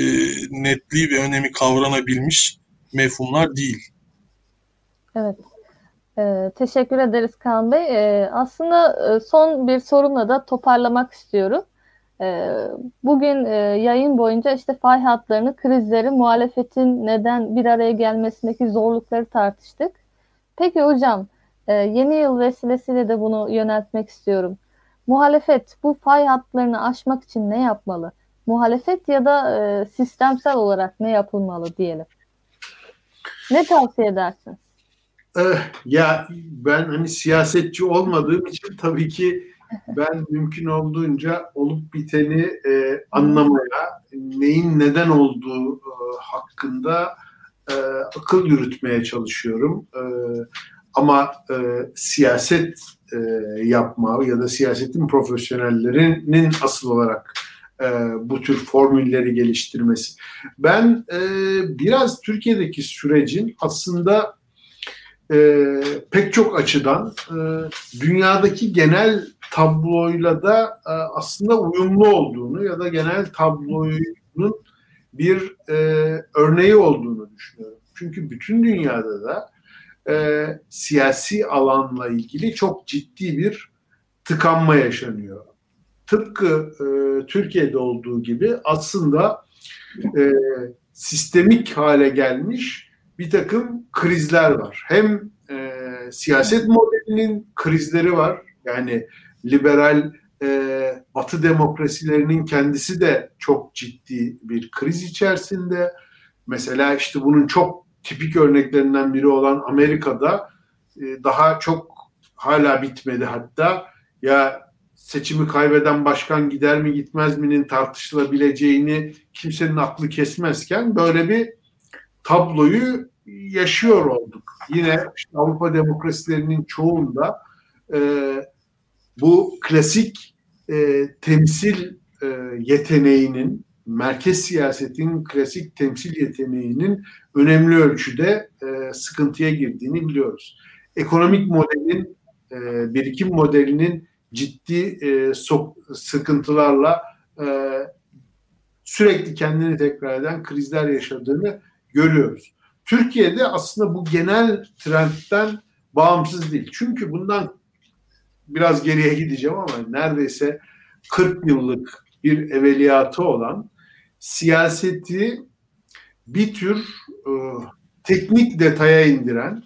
netliği ve önemi kavranabilmiş mefhumlar değil. Evet. Ee, teşekkür ederiz Kaan Bey. Ee, aslında e, son bir sorumla da toparlamak istiyorum. Ee, bugün e, yayın boyunca işte fay hatlarını, krizleri, muhalefetin neden bir araya gelmesindeki zorlukları tartıştık. Peki hocam, e, yeni yıl vesilesiyle de bunu yöneltmek istiyorum. Muhalefet bu fay hatlarını aşmak için ne yapmalı? Muhalefet ya da e, sistemsel olarak ne yapılmalı diyelim. Ne tavsiye edersiniz? Ya ben hani siyasetçi olmadığım için tabii ki ben mümkün olduğunca olup biteni e, anlamaya, neyin neden olduğu e, hakkında e, akıl yürütmeye çalışıyorum. E, ama e, siyaset e, yapma ya da siyasetin profesyonellerinin asıl olarak e, bu tür formülleri geliştirmesi. Ben e, biraz Türkiye'deki sürecin aslında e, pek çok açıdan e, dünyadaki genel tabloyla da e, aslında uyumlu olduğunu ya da genel tabloyunun bir e, örneği olduğunu düşünüyorum. Çünkü bütün dünyada da e, siyasi alanla ilgili çok ciddi bir tıkanma yaşanıyor. Tıpkı e, Türkiye'de olduğu gibi aslında e, sistemik hale gelmiş bir takım krizler var. Hem e, siyaset modelinin krizleri var. Yani liberal e, Batı demokrasilerinin kendisi de çok ciddi bir kriz içerisinde. Mesela işte bunun çok tipik örneklerinden biri olan Amerika'da e, daha çok hala bitmedi hatta ya seçimi kaybeden başkan gider mi gitmez mi'nin tartışılabileceğini kimsenin aklı kesmezken böyle bir tabloyu yaşıyor olduk. Yine işte Avrupa demokrasilerinin çoğunda e, bu klasik e, temsil e, yeteneğinin, merkez siyasetin klasik temsil yeteneğinin önemli ölçüde e, sıkıntıya girdiğini biliyoruz. Ekonomik modelin, e, birikim modelinin ciddi e, sok, sıkıntılarla e, sürekli kendini tekrar eden krizler yaşadığını görüyoruz. Türkiye'de aslında bu genel trendten bağımsız değil. Çünkü bundan biraz geriye gideceğim ama neredeyse 40 yıllık bir evveliyatı olan siyaseti bir tür e, teknik detaya indiren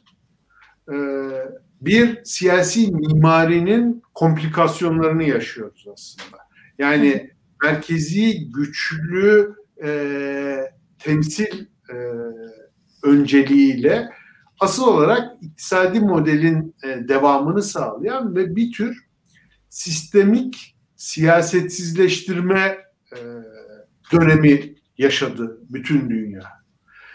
e, bir siyasi mimarinin komplikasyonlarını yaşıyoruz aslında. Yani merkezi güçlü e, temsil e, önceliğiyle asıl olarak iktisadi modelin e, devamını sağlayan ve bir tür sistemik siyasetsizleştirme e, dönemi yaşadı bütün dünya.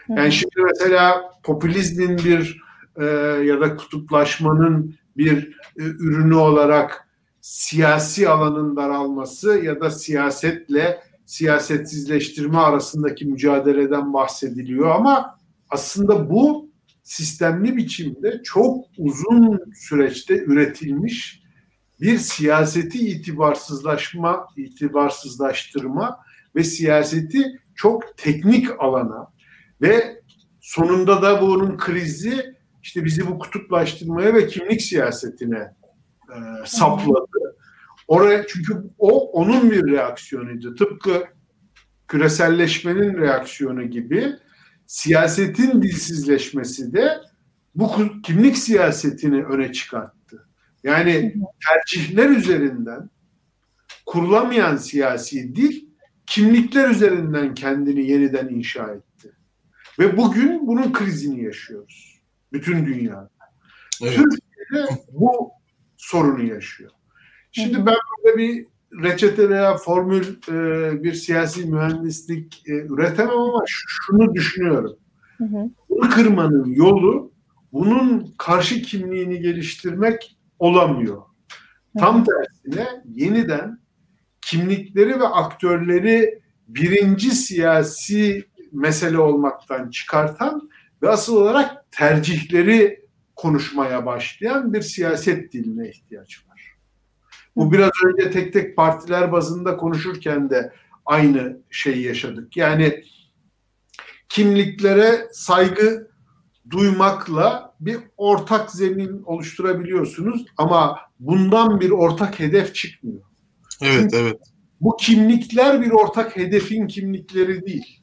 Yani şimdi mesela popülizmin bir e, ya da kutuplaşmanın bir e, ürünü olarak siyasi alanın daralması ya da siyasetle siyasetsizleştirme arasındaki mücadeleden bahsediliyor ama aslında bu sistemli biçimde çok uzun süreçte üretilmiş bir siyaseti itibarsızlaşma, itibarsızlaştırma ve siyaseti çok teknik alana ve sonunda da bunun krizi işte bizi bu kutuplaştırmaya ve kimlik siyasetine e, sapladı. Oraya çünkü o onun bir reaksiyonuydu. Tıpkı küreselleşmenin reaksiyonu gibi siyasetin dilsizleşmesi de bu kimlik siyasetini öne çıkarttı. Yani tercihler üzerinden kurulamayan siyasi dil kimlikler üzerinden kendini yeniden inşa etti. Ve bugün bunun krizini yaşıyoruz. Bütün dünyada. Evet. Türkiye'de bu sorunu yaşıyor. Şimdi ben burada bir reçete veya formül e, bir siyasi mühendislik e, üretemem ama şunu düşünüyorum. Hı hı. Bunu kırmanın yolu bunun karşı kimliğini geliştirmek olamıyor. Hı. Tam tersine yeniden kimlikleri ve aktörleri birinci siyasi mesele olmaktan çıkartan ve asıl olarak tercihleri konuşmaya başlayan bir siyaset diline ihtiyaç var. Bu biraz önce tek tek partiler bazında konuşurken de aynı şeyi yaşadık. Yani kimliklere saygı duymakla bir ortak zemin oluşturabiliyorsunuz ama bundan bir ortak hedef çıkmıyor. Evet, Çünkü evet. Bu kimlikler bir ortak hedefin kimlikleri değil.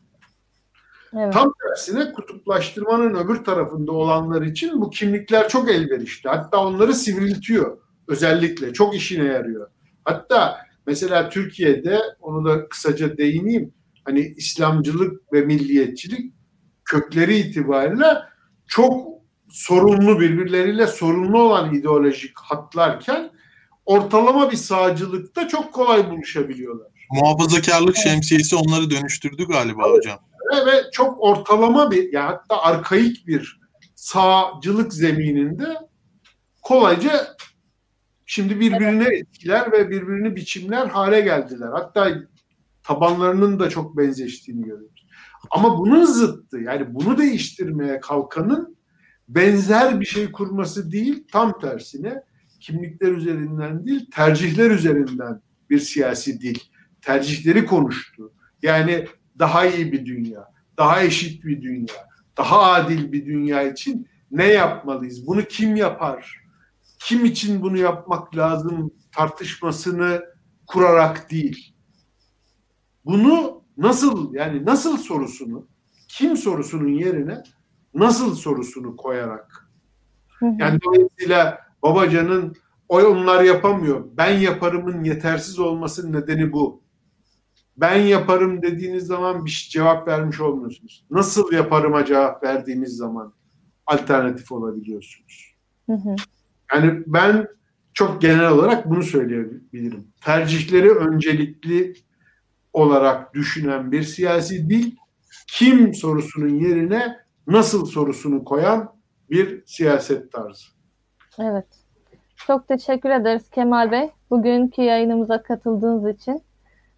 Evet. Tam tersine kutuplaştırmanın öbür tarafında olanlar için bu kimlikler çok elverişli. Hatta onları sivriltiyor özellikle. Çok işine yarıyor. Hatta mesela Türkiye'de onu da kısaca değineyim. Hani İslamcılık ve milliyetçilik kökleri itibariyle çok sorunlu birbirleriyle sorunlu olan ideolojik hatlarken ortalama bir sağcılıkta çok kolay buluşabiliyorlar. Muhafazakarlık şemsiyesi onları dönüştürdü galiba evet. hocam. Ve çok ortalama bir yani hatta arkaik bir sağcılık zemininde kolayca şimdi birbirine etkiler ve birbirini biçimler hale geldiler. Hatta tabanlarının da çok benzeştiğini görüyoruz. Ama bunun zıttı yani bunu değiştirmeye kalkanın benzer bir şey kurması değil tam tersine kimlikler üzerinden değil tercihler üzerinden bir siyasi dil tercihleri konuştu. Yani daha iyi bir dünya, daha eşit bir dünya, daha adil bir dünya için ne yapmalıyız? Bunu kim yapar? Kim için bunu yapmak lazım tartışmasını kurarak değil. Bunu nasıl yani nasıl sorusunu kim sorusunun yerine nasıl sorusunu koyarak. Yani dolayısıyla Babacan'ın o onlar yapamıyor. Ben yaparımın yetersiz olmasının nedeni bu ben yaparım dediğiniz zaman bir cevap vermiş olmuyorsunuz. Nasıl yaparıma cevap verdiğiniz zaman alternatif olabiliyorsunuz. Hı hı. Yani ben çok genel olarak bunu söyleyebilirim. Tercihleri öncelikli olarak düşünen bir siyasi dil kim sorusunun yerine nasıl sorusunu koyan bir siyaset tarzı. Evet. Çok teşekkür ederiz Kemal Bey. Bugünkü yayınımıza katıldığınız için.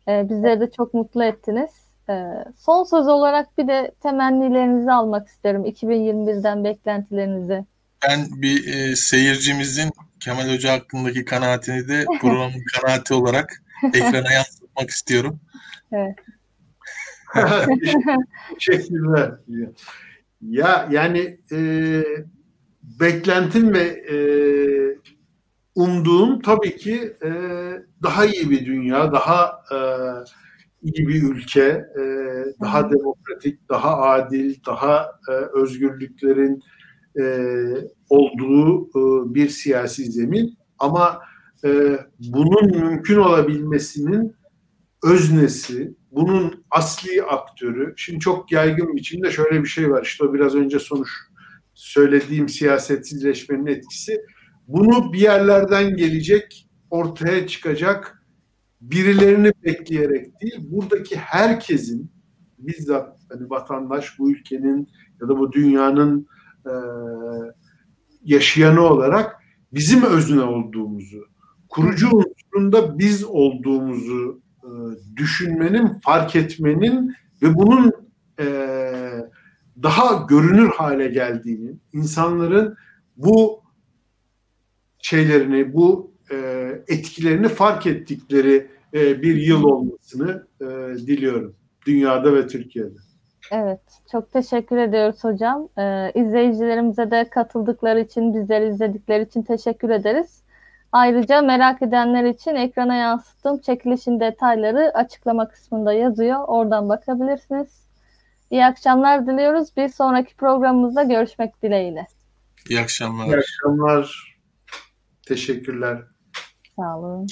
E, bizleri de çok mutlu ettiniz. E, son söz olarak bir de temennilerinizi almak isterim. 2021'den beklentilerinizi. Ben bir e, seyircimizin Kemal Hoca hakkındaki kanaatini de [laughs] programın kanaati olarak ekrana yansıtmak istiyorum. Evet. [laughs] Teşekkürler. Ya yani e, beklentim ve e, umduğum tabii ki e, daha iyi bir dünya, daha e, iyi bir ülke, e, daha demokratik, daha adil, daha e, özgürlüklerin e, olduğu e, bir siyasi zemin. Ama e, bunun mümkün olabilmesinin öznesi, bunun asli aktörü, şimdi çok yaygın biçimde şöyle bir şey var. İşte biraz önce sonuç söylediğim siyasetsizleşmenin etkisi bunu bir yerlerden gelecek, ortaya çıkacak birilerini bekleyerek değil, buradaki herkesin bizzat hani vatandaş bu ülkenin ya da bu dünyanın e, yaşayanı olarak bizim özne olduğumuzu, kurucu unsurunda biz olduğumuzu e, düşünmenin, fark etmenin ve bunun e, daha görünür hale geldiğini, insanların bu şeylerini, bu e, etkilerini fark ettikleri e, bir yıl olmasını e, diliyorum dünyada ve Türkiye'de. Evet, çok teşekkür ediyoruz hocam. Ee, izleyicilerimize de katıldıkları için, bizleri izledikleri için teşekkür ederiz. Ayrıca merak edenler için ekrana yansıttığım çekilişin detayları açıklama kısmında yazıyor. Oradan bakabilirsiniz. İyi akşamlar diliyoruz. Bir sonraki programımızda görüşmek dileğiyle. İyi akşamlar. İyi akşamlar. Teşekkürler. Sağ olun.